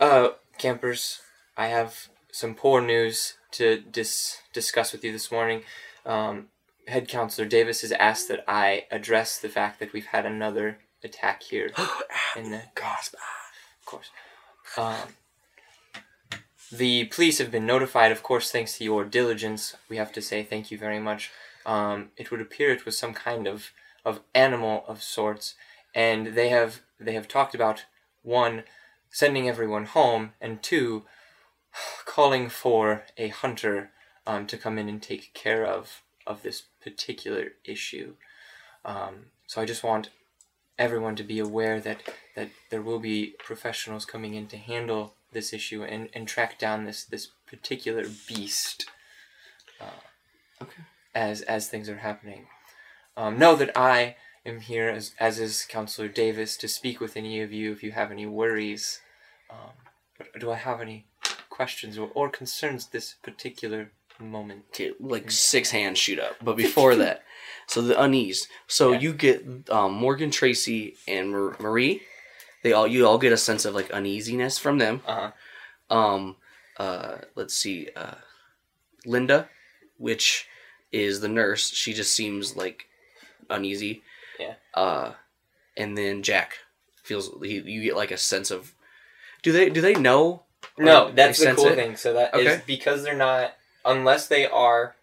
uh, campers, I have some poor news to dis- discuss with you this morning. Um, Head Counselor Davis has asked that I address the fact that we've had another attack here in the Gasp. of course. Um, the police have been notified, of course, thanks to your diligence. We have to say thank you very much. Um, it would appear it was some kind of, of animal of sorts, and they have they have talked about one sending everyone home, and two calling for a hunter um, to come in and take care of of this particular issue. Um, so I just want everyone to be aware that that there will be professionals coming in to handle this issue and, and track down this this particular beast. Uh, Okay. As as things are happening, um, know that I am here as as is Counselor Davis to speak with any of you if you have any worries. Um, but do I have any questions or, or concerns this particular moment? Okay, like six hands shoot up. But before that, so the unease. So Yeah. you get um, Morgan, Tracy, and Mar- Marie. They all you all get a sense of like uneasiness from them. Uh huh. Um, uh, let's see, uh, Linda, which is the nurse. She just seems like uneasy. Yeah. Uh, and then Jack feels he, you get like a sense of. Do they do they know? No, that's the cool it? thing. So that is Okay. because they're not, unless they are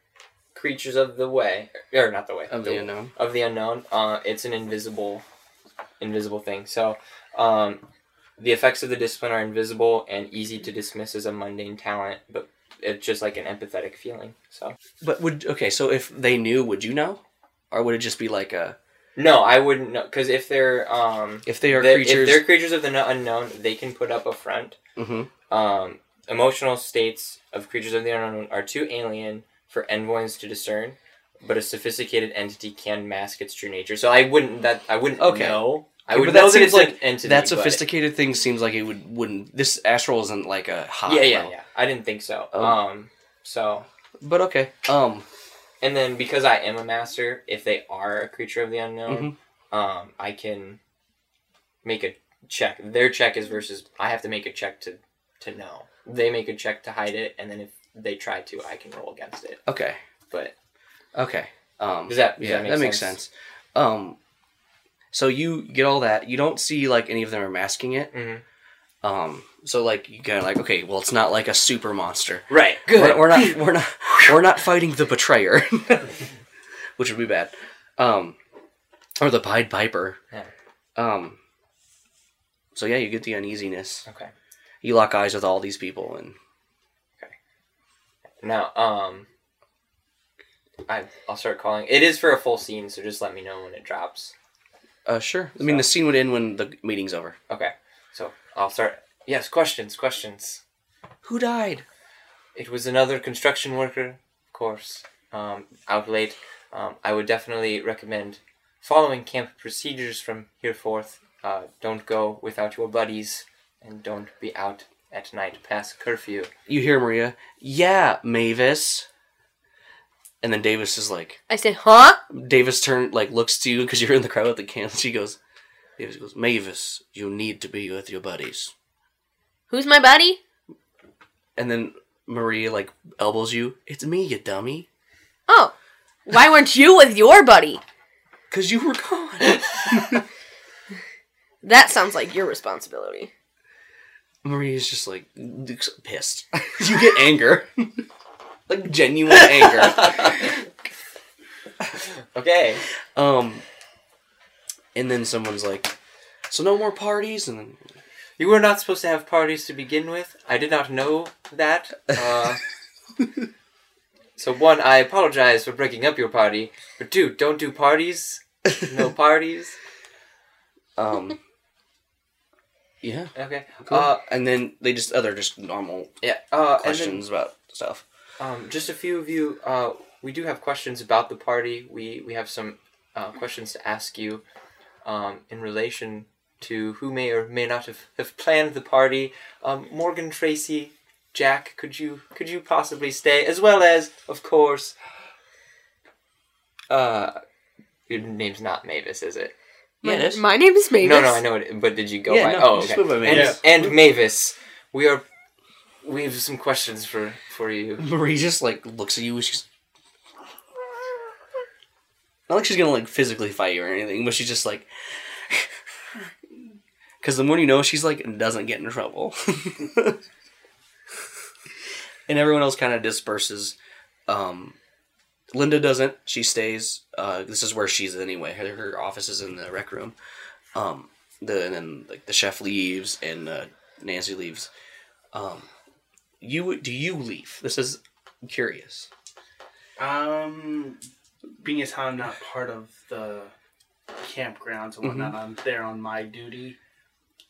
creatures of the way, or not the way Of the unknown. Of the unknown. Uh, it's an invisible, invisible thing. So, um, the effects of the discipline are invisible and easy to dismiss as a mundane talent, but it's just like an empathetic feeling. So, But would okay. So if they knew, would you know, or would it just be like a no, I wouldn't know because if they're um, if they are creatures? if they're creatures of the unknown, they can put up a front. hmm um, emotional states of creatures of the unknown are too alien for envoys to discern, but a sophisticated entity can mask its true nature. So I wouldn't that I wouldn't Okay. know. I would but that know that it's like an entity. that sophisticated thing seems like it would wouldn't. This astral isn't like a hot. Yeah, yeah, level. yeah. I didn't think so. Oh. Um, so But okay. Um. and then because I am a master, if they are a creature of the unknown, Mm-hmm. um, I can make a check. Their check is versus I have to make a check to to know. They make a check to hide it, and then if they try to, I can roll against it. Okay. But Okay. Um, Does that- does yeah, that make makes sense? sense. Um, so you get all that. You don't see like any of them are masking it. Mhm. Um, so like you kind of like okay, well it's not like a super monster. right, We're, we're not we're not we're not fighting the betrayer, which would be bad. Um, or the Pied Piper. Yeah. Um. So yeah, you get the uneasiness. Okay. You lock eyes with all these people, and okay. Now, um, I I'll start calling. It is for a full scene, so just let me know when it drops. uh, sure. I mean, the scene would end when the meeting's over. Okay. So I'll start. Yes, questions, questions. Who died? It was another construction worker, of course. Um, out late. Um, I would definitely recommend following camp procedures from here forth. Uh, don't go without your buddies, and don't be out at night past curfew. You hear Maria? Yeah, Mavis. And then Davis is like, I say, huh? Davis turn like looks to you because you're in the crowd with the cans. She goes, Davis goes, Mavis, you need to be with your buddies. Who's my buddy? And then Maria like elbows you. It's me, you dummy. Oh, Why weren't you with your buddy? Because you were gone. That sounds like your responsibility. Maria's just like pissed. you get anger. like genuine anger. Okay. Um, and then someone's like, "So no more parties?" And then You were not supposed to have parties to begin with. I did not know that. Uh, so one, I apologize for breaking up your party. But two, don't do parties. No parties. um, yeah. Okay. Cool. Uh, and then they just other just normal yeah. Uh, questions about stuff. Um, just a few of you. Uh, we do have questions about the party. We we have some uh, questions to ask you, um, in relation to who may or may not have, have planned the party. Um, Morgan Tracy, Jack, could you could you possibly stay as well as, of course. Uh, your name's not Mavis, is it? Yeah, it is. My name is Mavis. No, no, I know it. But did you go Yeah, by? no, oh, okay. just by and, Mavis. and Mavis, we are. We have some questions for for you. Marie just like looks at you and she's not like she's gonna like physically fight you or anything, but she's just like because the more you know, she's like doesn't get in trouble, and everyone else kind of disperses. Um, Linda doesn't; she stays. Uh, this is where she's anyway. Her, her office is in the rec room. Um, the and then like the chef leaves and uh, Nancy leaves. Um, you do you leave? This is I'm curious. Um, being as how I'm not part of the campgrounds and whatnot, I'm there on my duty.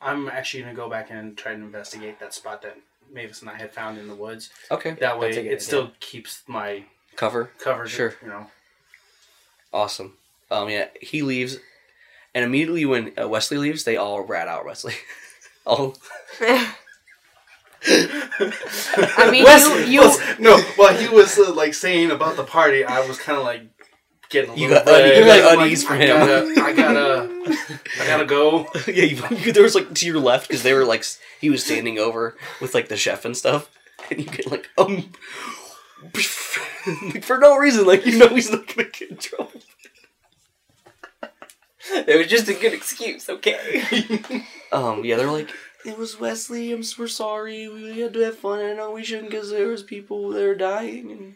I'm actually gonna go back and try to investigate that spot that Mavis and I had found in the woods. Okay. That way, it still keeps my Cover. Cover, Sure. You know. Awesome. Um. Yeah. He leaves, and immediately when uh, Wesley leaves, they all rat out Wesley. all. I mean, Wesley you, you was- no, while he was uh, like saying about the party, I was kind of like getting a You little got un- you got I'm unease for I him. Gotta, I gotta, I gotta go. yeah. You, you, there was like to your left because they were like he was standing over with like the chef and stuff, and you get like um. Like, for no reason, like you know he's not gonna get in trouble. It was just a good excuse, okay? Um, yeah, they're like, it was Wesley. I'm we're sorry. We had to have fun. I know we shouldn't because there was people that are dying. And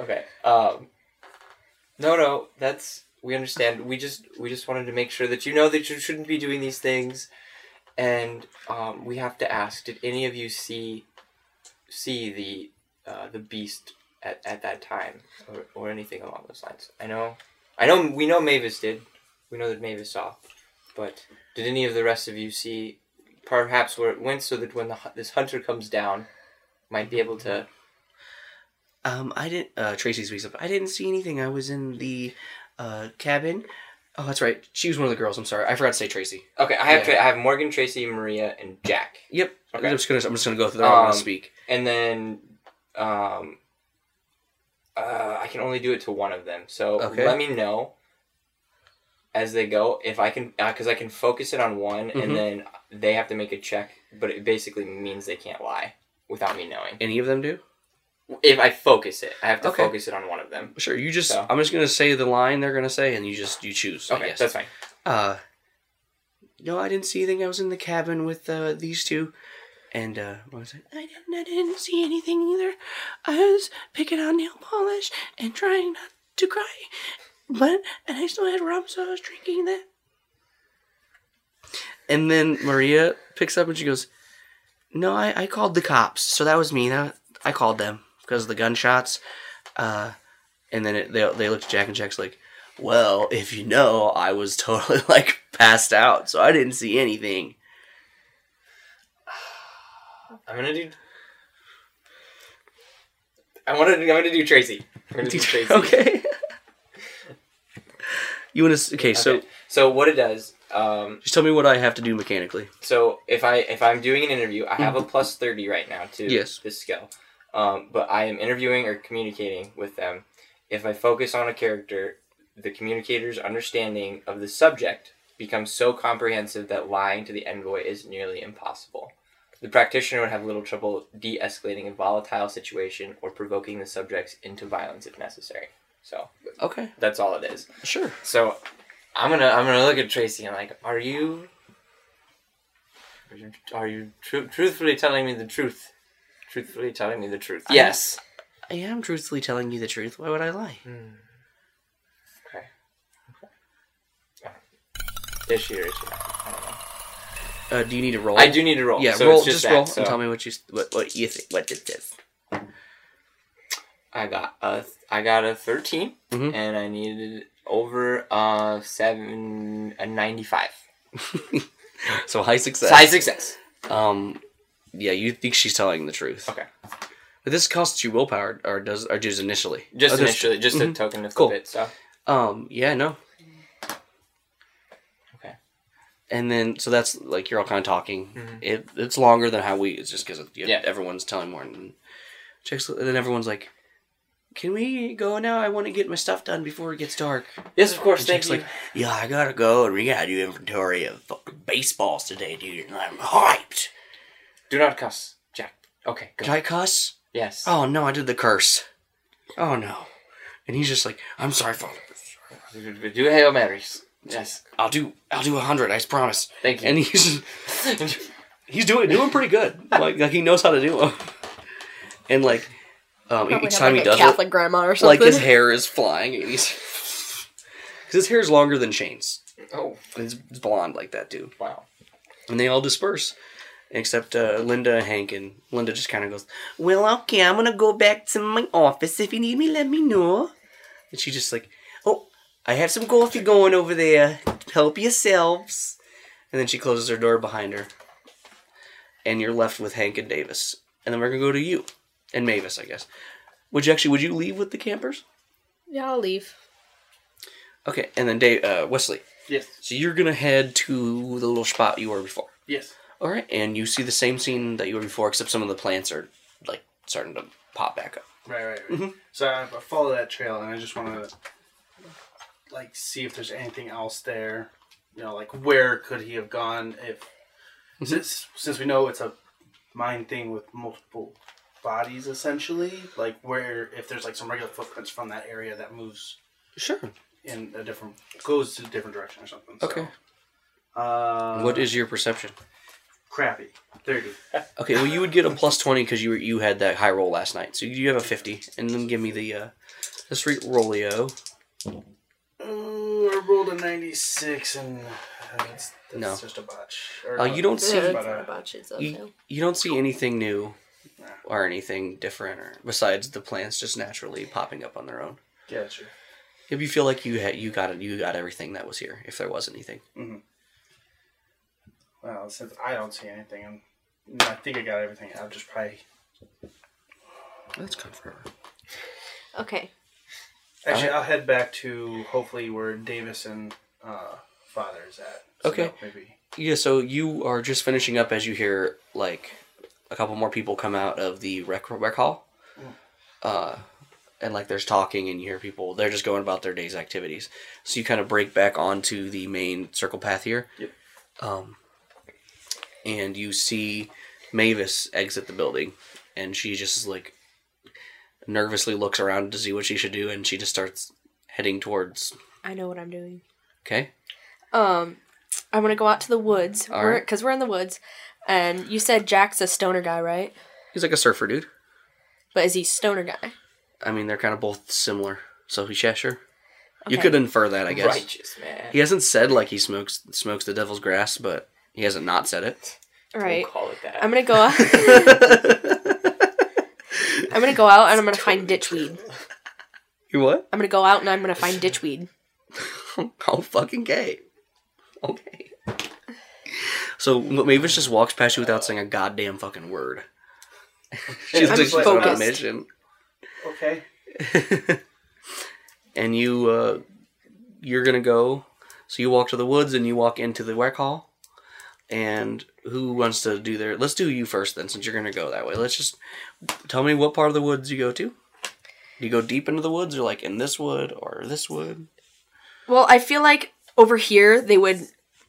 Okay. Um. No, no, that's we understand. We just we just wanted to make sure that you know that you shouldn't be doing these things, and um, we have to ask: Did any of you see see the uh, the beast at, at that time, or, or anything along those lines? I know, I know, we know Mavis did. We know that Mavis saw, but did any of the rest of you see perhaps where it went so that when the this hunter comes down, might be able to um, I didn't. Uh, Tracy speaks up. I didn't see anything. I was in the uh cabin. Oh, that's right. She was one of the girls. I'm sorry. I forgot to say Tracy. Okay, I have Yeah. Tra- I have Morgan, Tracy, Maria, and Jack, Yep. Okay. I'm just gonna. I'm just gonna go through. them. I'm Um, gonna speak. and then um, uh, I can only do it to one of them. So Okay. let me know as they go if I can because I can focus it on one, Mhm. and then they have to make a check. But it basically means they can't lie without me knowing. Any of them do? If I focus it, I have to Okay. focus it on one of them. Sure. You just. So. I'm just gonna say the line they're gonna say, and you just you choose. Okay, that's fine. Uh, no, I didn't see anything. I was in the cabin with uh, these two, and uh, what was it? I didn't. I didn't see anything either. I was picking on nail polish and trying not to cry, but and I still had rum, so I was drinking that. And then Maria picks up and she goes, "No, I, I called the cops. So that was me. That, I called them because of the gunshots." Uh, and then it, they they looked at Jack and Jack's like, "Well, if you know, I was totally like passed out, so I didn't see anything." I'm gonna do. I want to. I'm gonna do Tracy. I'm gonna do Tracy. okay. you want to? Okay, so Okay. So what it does, um, just tell me what I have to do mechanically. so if I if I'm doing an interview, I have a plus thirty right now to Yes. this skill, um, but I am interviewing or communicating with them. If I focus on a character, the communicator's understanding of the subject becomes so comprehensive that lying to the envoy is nearly impossible. The practitioner would have little trouble de-escalating a volatile situation or provoking the subjects into violence if necessary. So Okay, That's all it is. sure. So I'm gonna I'm gonna look at Tracy and like, are you are you, are you tru- truthfully telling me the truth? Truthfully telling me the truth. I- yes. I am truthfully telling you the truth. Why would I lie? Hmm. Okay. Okay. Is she or is she not? I don't know. Uh, do you need to roll? I do need to roll. Yeah, so roll. it's Just, just, roll so and tell me what you what, what you think. What it is. I got a I got a 13 Mhm. and I needed over uh seven a ninety five. So high success. High success. Um, yeah, you think she's telling the truth. Okay. But this costs you willpower, or does, or just initially? Just Oh, initially, just Mhm. a token of Cool. the bit stuff. Um, yeah, no. Okay. And then, so that's like you're all kind of talking. Mhm. It it's longer than how we. It's just because Yeah. everyone's telling more. And checks, and then everyone's like, "Can we go now? I want to get my stuff done before it gets dark." Yes, of course. And Thank you. like, "Yeah, I gotta go, and we gotta do inventory of fucking baseballs today, dude. And I'm hyped." Do not cuss, Jack. Okay, go. Did I cuss? Yes. Oh no, I did the curse. Oh no. And he's just like, "I'm sorry, father. Do Hail Marys. Yes. I'll do. I'll do a hundred. I promise." Thank you. And he's he's doing doing pretty good. Like like he knows how to do them. And like um, each have, time like, he a does Catholic it, grandma or something. like his hair is flying, and he's because his hair is longer than Shane's. oh, It's it's blonde like that dude. wow. And they all disperse, except uh, Linda Hank. And Linda just kind of goes, "Well, okay, I'm gonna go back to my office. If you need me, let me know." And she just like, "Oh, I have some coffee going over there. Help yourselves." And then she closes her door behind her, and you're left with Hank and Davis. And then we're gonna go to you and Mavis, I guess. Would you actually? Would you leave with the campers? yeah, I'll leave. Okay, and then Dave, uh, Wesley. Yes. So you're gonna head to the little spot you were before. Yes. All right, and you see the same scene that you were before, except some of the plants are like starting to pop back up. Right, right, right. Mhm. So I, I follow that trail, and I just want to like see if there's anything else there. You know, like where could he have gone if since since we know it's a mind thing with multiple bodies essentially, like where if there's like some regular footprints from that area that moves Sure. in a different goes to a different direction or something. So, Okay. Uh, what is your perception? crappy? Thirty. Okay, well you would get a plus twenty because you were, you had that high roll last night, so you have a fifty, and then give me the uh, the street rollio. Ooh, I rolled a ninety-six, and uh, that's, that's No. just a botch. Or Uh, no, you don't it's see- Yeah, it's not uh, about shit, You, you don't see anything new Nah. or anything different, or besides the plants just naturally popping up on their own. Gotcha. If you feel like you had you got it, you got everything that was here, if there was anything. Well, since I don't see anything, I'm, I think I got everything. I'll just probably. That's good for her. Okay. Actually, I'll head back to hopefully where Davis and uh, Father is at. So Okay. Maybe. Yeah, so you are just finishing up as you hear like a couple more people come out of the rec, rec hall. Uh, and like there's talking and you hear people they're just going about their day's activities. So you kind of break back onto the main circle path here. Yep. Um, and you see Mavis exit the building and she just is like nervously looks around to see what she should do and she just starts heading towards I know what I'm doing. okay Um, I'm gonna go out to the woods. All We're right. because we're in the woods, and you said Jack's a stoner guy, right? he's like a surfer dude But is he stoner guy? I mean, they're kind of both similar. So yeah, sure. You could infer that, I guess. Righteous man. He hasn't said like he smokes smokes the devil's grass, but he hasn't not said it. All right. We'll call it that. I'm gonna go out. I'm gonna go out and I'm gonna find ditchweed. You what? I'm gonna go out and I'm gonna find ditchweed. Oh, fucking gay. Okay. So Mavis just walks past you without saying a goddamn fucking word. She's I'm just she's on a mission. Okay. and you uh you're gonna go so you walk to the woods and you walk into the rec hall and who wants to do their let's do you first then since you're gonna go that way let's just tell me what part of the woods you go to do you go deep into the woods or like in this wood or this wood Well, I feel like over here they would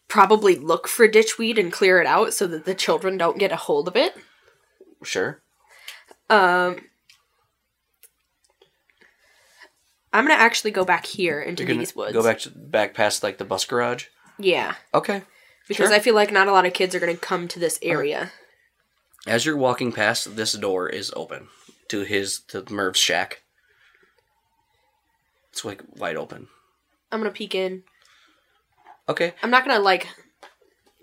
probably look for ditchweed and clear it out so that the children don't get a hold of it. sure Um, I'm gonna actually go back here into these woods. go back to back past like the bus garage. Yeah, Okay. Because Sure. I feel like not a lot of kids are gonna come to this area. As you're walking past, this door is open to his to Merv's shack. It's like wide open. I'm gonna peek in. Okay. I'm not gonna like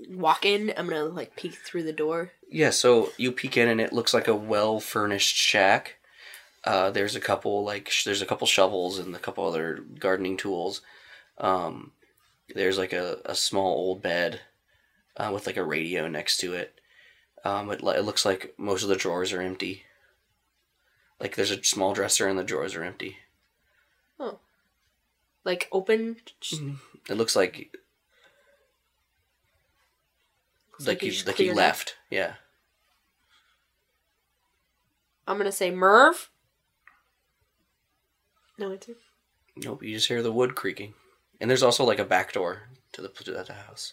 walk in. I'm gonna like peek through the door. Yeah, so you peek in and it looks like a well furnished shack. Uh, there's a couple like sh- there's a couple shovels and a couple other gardening tools. Um, there's like a, a small old bed uh, with like a radio next to it. Um, it, it looks like most of the drawers are empty. Like there's a small dresser and the drawers are empty. Oh, like open. It looks like Looks like he you like he cleared it. left. Yeah. I'm gonna say Merv. No answer. Nope. You just hear the wood creaking, and there's also like a back door to the to the house.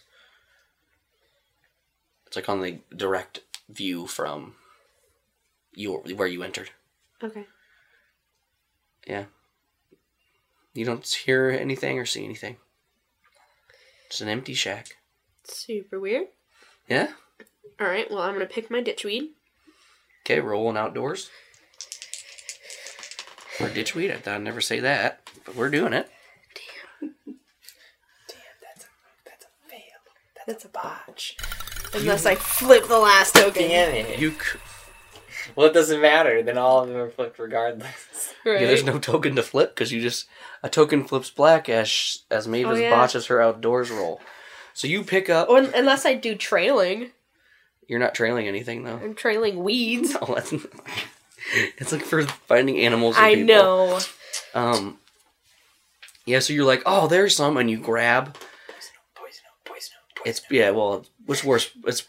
It's like on the direct view from your where you entered. Okay. Yeah. You don't hear anything or see anything. It's an empty shack. Super weird. Yeah. All right. Well, I'm gonna pick my ditchweed. Okay. Rolling outdoors. Or ditchweed. I thought I'd never say that, but we're doing it. Damn. Damn. That's a that's a fail. That's, that's a botch. Unless I flip the last token. Damn it. You. c- Well, it doesn't matter. Then all of them are flipped regardless. Right. Yeah, there's no token to flip because you just a token flips black as as Mavis Oh, yeah. botches her outdoors roll. So you pick up. Or, unless I do trailing. You're not trailing anything though. I'm trailing weeds. No, that's it's like for finding animals. and I people. know. Um. Yeah, so you're like, oh, there's some, and you grab. Poison oak, poison oak, It's yeah. Well, what's worse? It's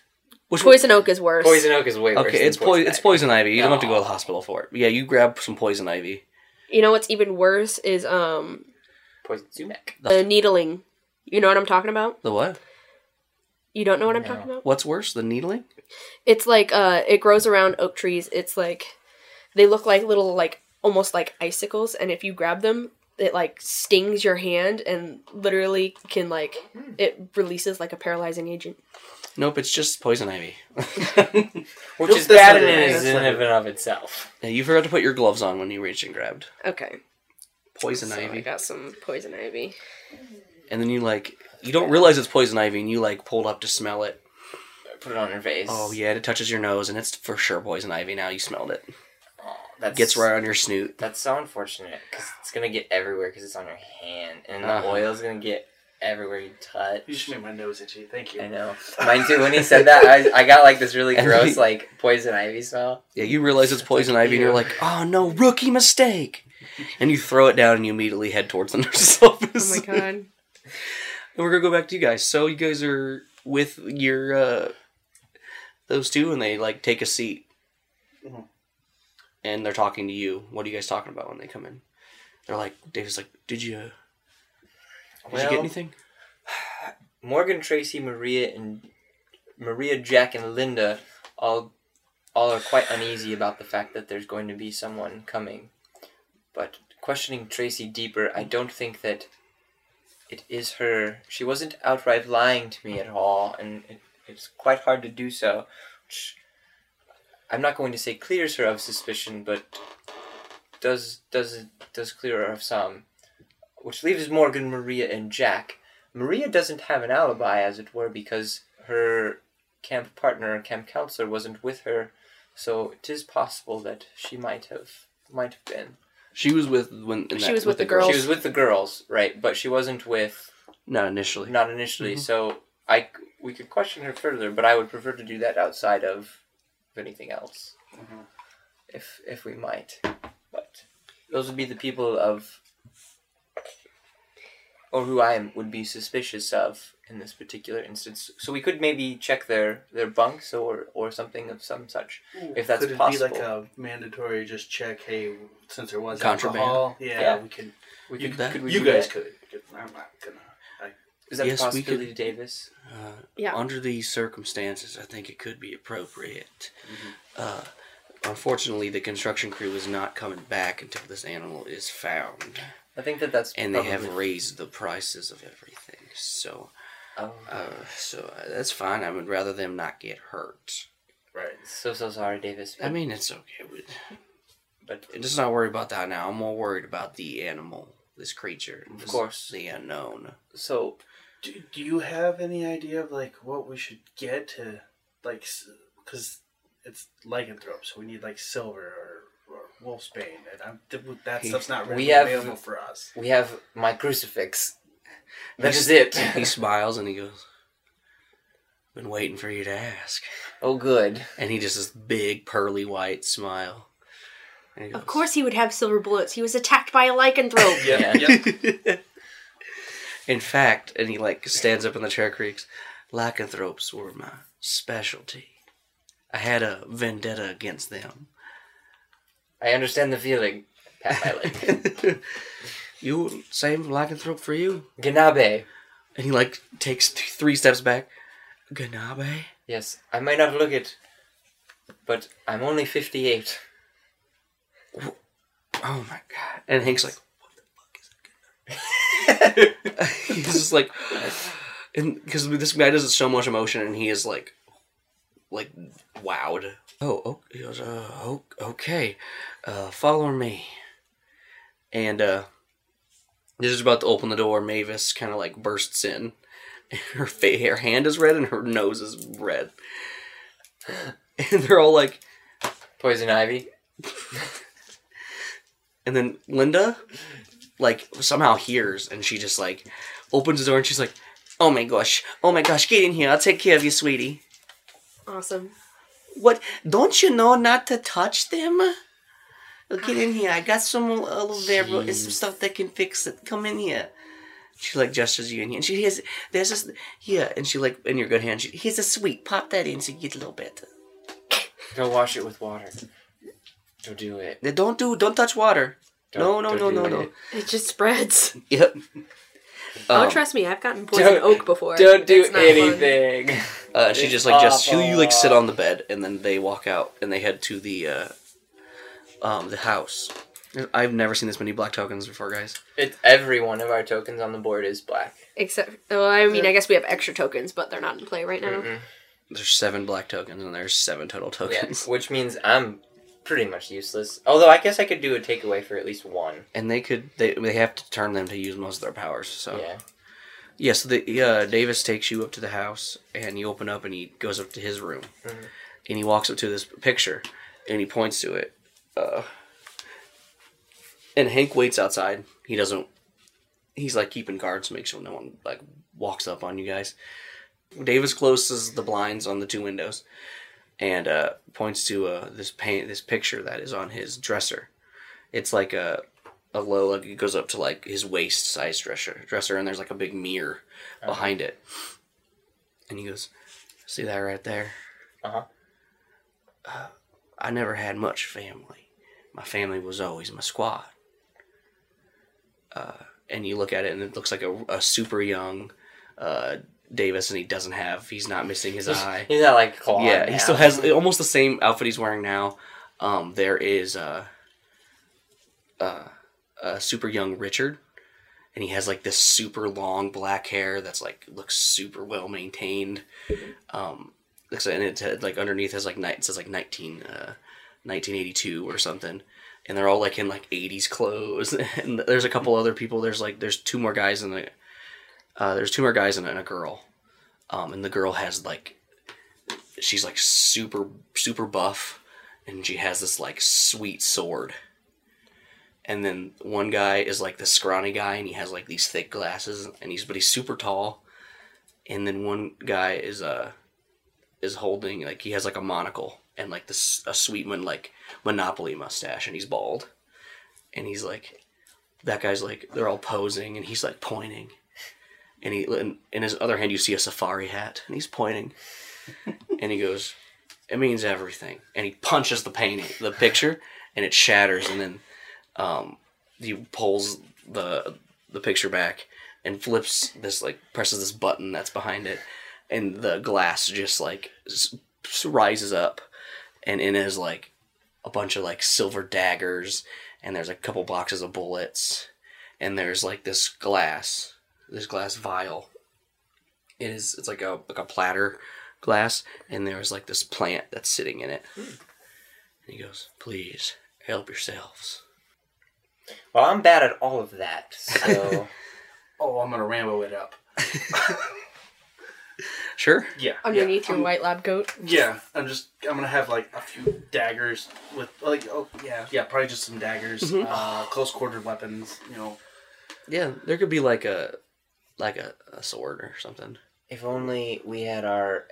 which Poison oak is worse. Poison oak is way worse. Okay, than it's poison. It's ivy. poison ivy. You don't have to go to the hospital for it. Yeah, you grab some poison ivy. You know what's even worse is um Poison sumac. the needling. You know what I'm talking about? The what? You don't know what I'm No. talking about? What's worse? The needling? It's like uh it grows around oak trees. It's like they look like little like almost like icicles and if you grab them it like stings your hand and literally can like hmm. it releases like a paralyzing agent. Nope, it's just poison ivy. Which Nope, is bad not in, it. is That's in not and of itself. yeah, you forgot to put your gloves on when you reached and grabbed Okay. poison So I ivy. got some poison ivy. and then you like you don't realize it's poison ivy and you like pulled up to smell it Put it on your face. oh yeah it touches your nose and it's for sure poison ivy now you smelled it that's gets right on your snoot That's so unfortunate because it's gonna get everywhere because it's on your hand, and the Uh-huh. oil's gonna get everywhere you touch. You just made my nose itchy. Thank you. I know. Mine too. When he said that, I, I got like this really gross like poison ivy smell. yeah you realize it's poison ivy and you're like oh no rookie mistake and you throw it down and you immediately head towards the nurse's office Oh my god. and we're gonna go back to you guys so you guys are with your uh those two and they like take a seat Mhm. And they're talking to you what are you guys talking about when they come in they're like david's like did you did you get anything Morgan, Tracy, Maria, and Maria, Jack, and Linda all all are quite uneasy about the fact that there's going to be someone coming. But questioning Tracy deeper, I don't think that it is her. She wasn't outright lying to me at all, and it, it's quite hard to do so. Which I'm not going to say clears her of suspicion, but does does does clear her of some. Which leaves Morgan, Maria, and Jack. Maria doesn't have an alibi, as it were, because her camp partner, camp counselor, wasn't with her, so it is possible that she might have might have been. she was with when She that- was with the girls. girls. She was with the girls, right? But she wasn't with not initially not initially. Mm-hmm. So I c- we could question her further, but I would prefer to do that outside of, of anything else, mm-hmm. if if we might. But those would be the people of, or who I am, would be suspicious of in this particular instance. So we could maybe check their their bunks or or something of some such, if that's Could it possible. be like a mandatory just check? Hey, since there was Contraband. alcohol, yeah, Yeah. we could. we you- could, that- could we You guys that? could. I'm not gonna. I, Is that Yes, a we could- possibility, Davis? Uh, Yeah. Under these circumstances, I think it could be appropriate. Mm-hmm. Uh, unfortunately, the construction crew is not coming back until this animal is found, I think that that's and they have raised the prices of everything. So, Oh, uh, so uh, that's fine. I would rather them not get hurt. Right. so so sorry, Davis. I mean, it's okay. We, but just not worry about that now. I'm more worried about the animal, this creature, Of this- course. the unknown. so Do, do you have any idea of like what we should get to like because it's lycanthrope, so we need like silver or, or wolfsbane, and I'm, that stuff's not we really have- available for us. we have my crucifix. That is it. He smiles and he goes, "Been waiting for you to ask." oh, good. And he just this big pearly white smile. And Of course he would have silver bullets. He was attacked by a lycanthrope. Yeah. Yep. In fact, and he like stands up in the chair creaks, lycanthropes were my specialty. I had a vendetta against them. I understand the feeling. Pat my leg. you same lycanthrope for you? Ganabe. And he like takes th- three steps back. Ganabe? Yes, I might not look it, but I'm only 58. Oh my god! And Hank's like, "What the fuck is a Ganabe?" He's just like, and because this guy does it so much emotion, and he is like, like wowed. Oh, oh he goes, uh, oh, okay, uh, follow me. And uh, this is about to open the door. Mavis kind of like bursts in. Her fa- her hand is red and her nose is red, and they're all like, Poison Ivy. And then Linda, like, somehow hears and she just, like, opens the door and she's like, Oh my gosh, oh my gosh, get in here. I'll take care of you, sweetie. Awesome. What? Don't you know not to touch them? Get in ah. here. I got some aloe vera and some stuff that can fix it. Come in here. She like gestures you in here, and she has there's this here, and she like in your good hand. She, here's a sweet. Pop that in so you get a little better. Go wash it with water. Don't do it. Now, Don't do. Don't touch water. No, no, no, no, no. it. It just spreads. Yep. oh, Um, trust me, I've gotten poison Don't- oak before. Don't do It's not fun. anything. Uh, and she It's just like just she, you like sit on the bed and then they walk out and they head to the uh, um the house. I've never seen this many black tokens before, guys. It's every one of our tokens on the board is black. Except, well, I mean, I guess we have extra tokens, but they're not in play right now. Mm-mm. There's seven black tokens and there's seven total Yeah, tokens. which means I'm pretty much useless. Although I guess I could do a takeaway for at least one. And they could they they have to turn them to use most of their powers. So Yeah. yeah, so the uh, Davis takes you up to the house and you open up and he goes up to his room Mhm. and he walks up to this picture and he points to it. Uh, and Hank waits outside. He doesn't. He's like keeping guard to make sure no one like walks up on you guys. Davis closes the blinds on the two windows and uh, points to uh, this paint, this picture that is on his dresser. It's like a a low, like it goes up to like his waist size dresser, dresser, and there's like a big mirror behind it. And he goes, "See that right there? Uh-huh. Uh, I never had much family. My family was always my squad." Uh, and you look at it, and it looks like a, a super young uh, Davis, and he doesn't have, he's not missing his eye. He's not like clawing. Yeah, he still has almost the same outfit he's wearing now. Um, there is uh, uh, a super young Richard, and he has like this super long black hair that's like looks super well maintained. Um, looks and it like underneath has like night it says like nineteen uh, 1982 or something. And they're all like in like 80s clothes. And there's a couple other people. There's like there's two more guys in a uh, there's two more guys and a, girl. Um, and the girl has like she's like super super buff and she has this like sweet sword. And then one guy is like the scrawny guy and he has like these thick glasses and he's but he's super tall. And then one guy is uh is holding like he has like a monocle and like this a sweet mon- like monopoly mustache and he's bald. And he's like that guy's like they're all posing and he's like pointing and he in, in his other hand you see a safari hat and he's pointing. And he goes it means everything. And he punches the painting the picture and it shatters. And then um he pulls the the picture back and flips this like presses this button that's behind it. And the glass just like rises up. And in his like a bunch of like silver daggers, and there's a couple boxes of bullets, and there's like this glass, this glass vial. It is it's like a like a platter glass, and there's like this plant that's sitting in it. And he goes, "Please help yourselves." Well, I'm bad at all of that, so Oh, I'm gonna Rambo it up. Sure. Yeah. Underneath yeah. your white lab coat. Yeah, I'm just I'm gonna have like a few daggers with like oh yeah yeah probably just some daggers, uh, close quartered weapons. You know, Yeah, there could be like a like a, a sword or something. if only we had our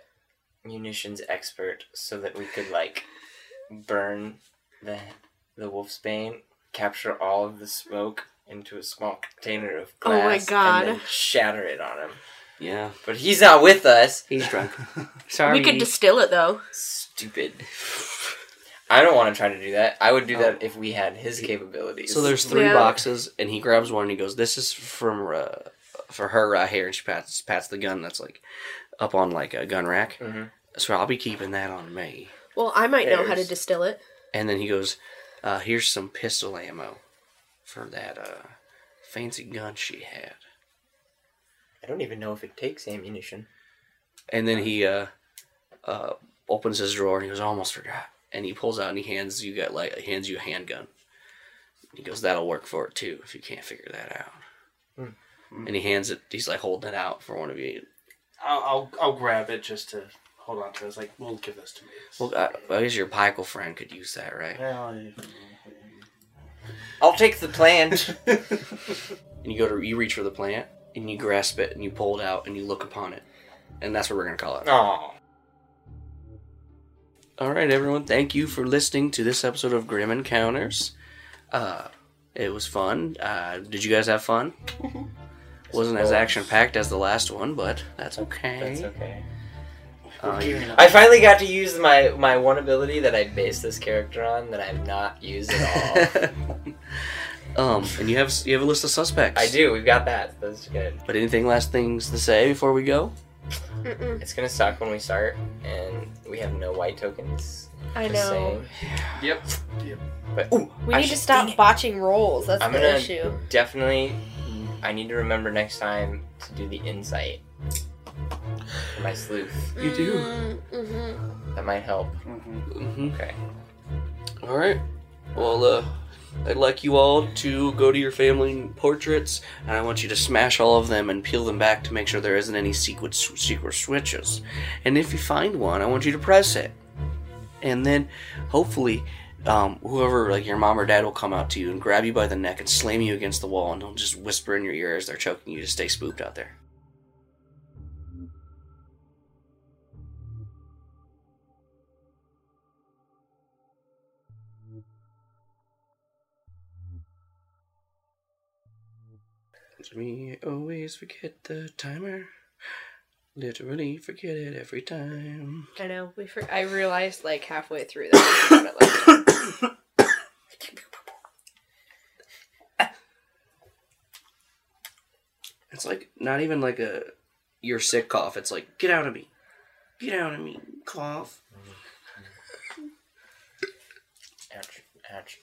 munitions expert so that we could like burn the the wolf's bane, capture all of the smoke into a small container of Oh my glass, God. and then shatter it on him. Yeah, But he's not with us. he's drunk. Sorry. We could distill it though. Stupid. I don't want to try to do that. I would do that if we had his capabilities. So there's three Yeah. boxes, and he grabs one. and He goes, "This is from uh, for her right here," and she pats pats the gun that's like up on like a gun rack. Mhm. So I'll be keeping that on me. Well, I might know how to distill it. And then he goes, uh, "Here's some pistol ammo for that uh, fancy gun she had." I don't even know if it takes ammunition. And then he uh, uh, opens his drawer and he goes, "I almost forgot." And he pulls out and he hands you got like he hands you a handgun. He goes, "That'll work for it too if you can't figure that out." And he hands it. He's like holding it out for one of you. I'll I'll, I'll grab it just to hold on to. it. It's like we'll give this to me. Well, uh, I guess your Picheal friend could use that, right? Well, I- I'll take the plant. And you go to you reach for the plant and you grasp it and you pull it out and you look upon it, and that's what we're gonna call it. oh. All right, everyone. Thank you for listening to this episode of Grim Encounters. Uh, it was fun. Uh, did you guys have fun? Wasn't as action packed as the last one, but that's okay. That's okay. Uh, I finally got to use my, my one ability that I based this character on that I've not used at all. um, and you have you have a list of suspects. I do. We've got that. That's good. But anything last things to say before we go? Mm-mm. It's gonna suck when we start and we have no white tokens. I know. saying. Yep. Yep. But ooh, We I need to stop botching rolls. That's I'm the issue. definitely. I need to remember next time to do the insight for my sleuth. You do. Mm-hmm. That might help. hmm Okay. All right. Well, uh, I'd like you all to go to your family portraits, and I want you to smash all of them and peel them back to make sure there isn't any secret secret switches. And if you find one, I want you to press it, and then hopefully. Um, whoever, like your mom or dad, will come out to you and grab you by the neck and slam you against the wall, and they'll just whisper in your ear as they're choking you to stay spooked out there. We always forget the timer. Literally forget it every time. I know. We for- I realized like halfway through that. It's like not even like a you're sick cough. It's like get out of me, get out of me, cough. Mm-hmm. Ouch. Ouch.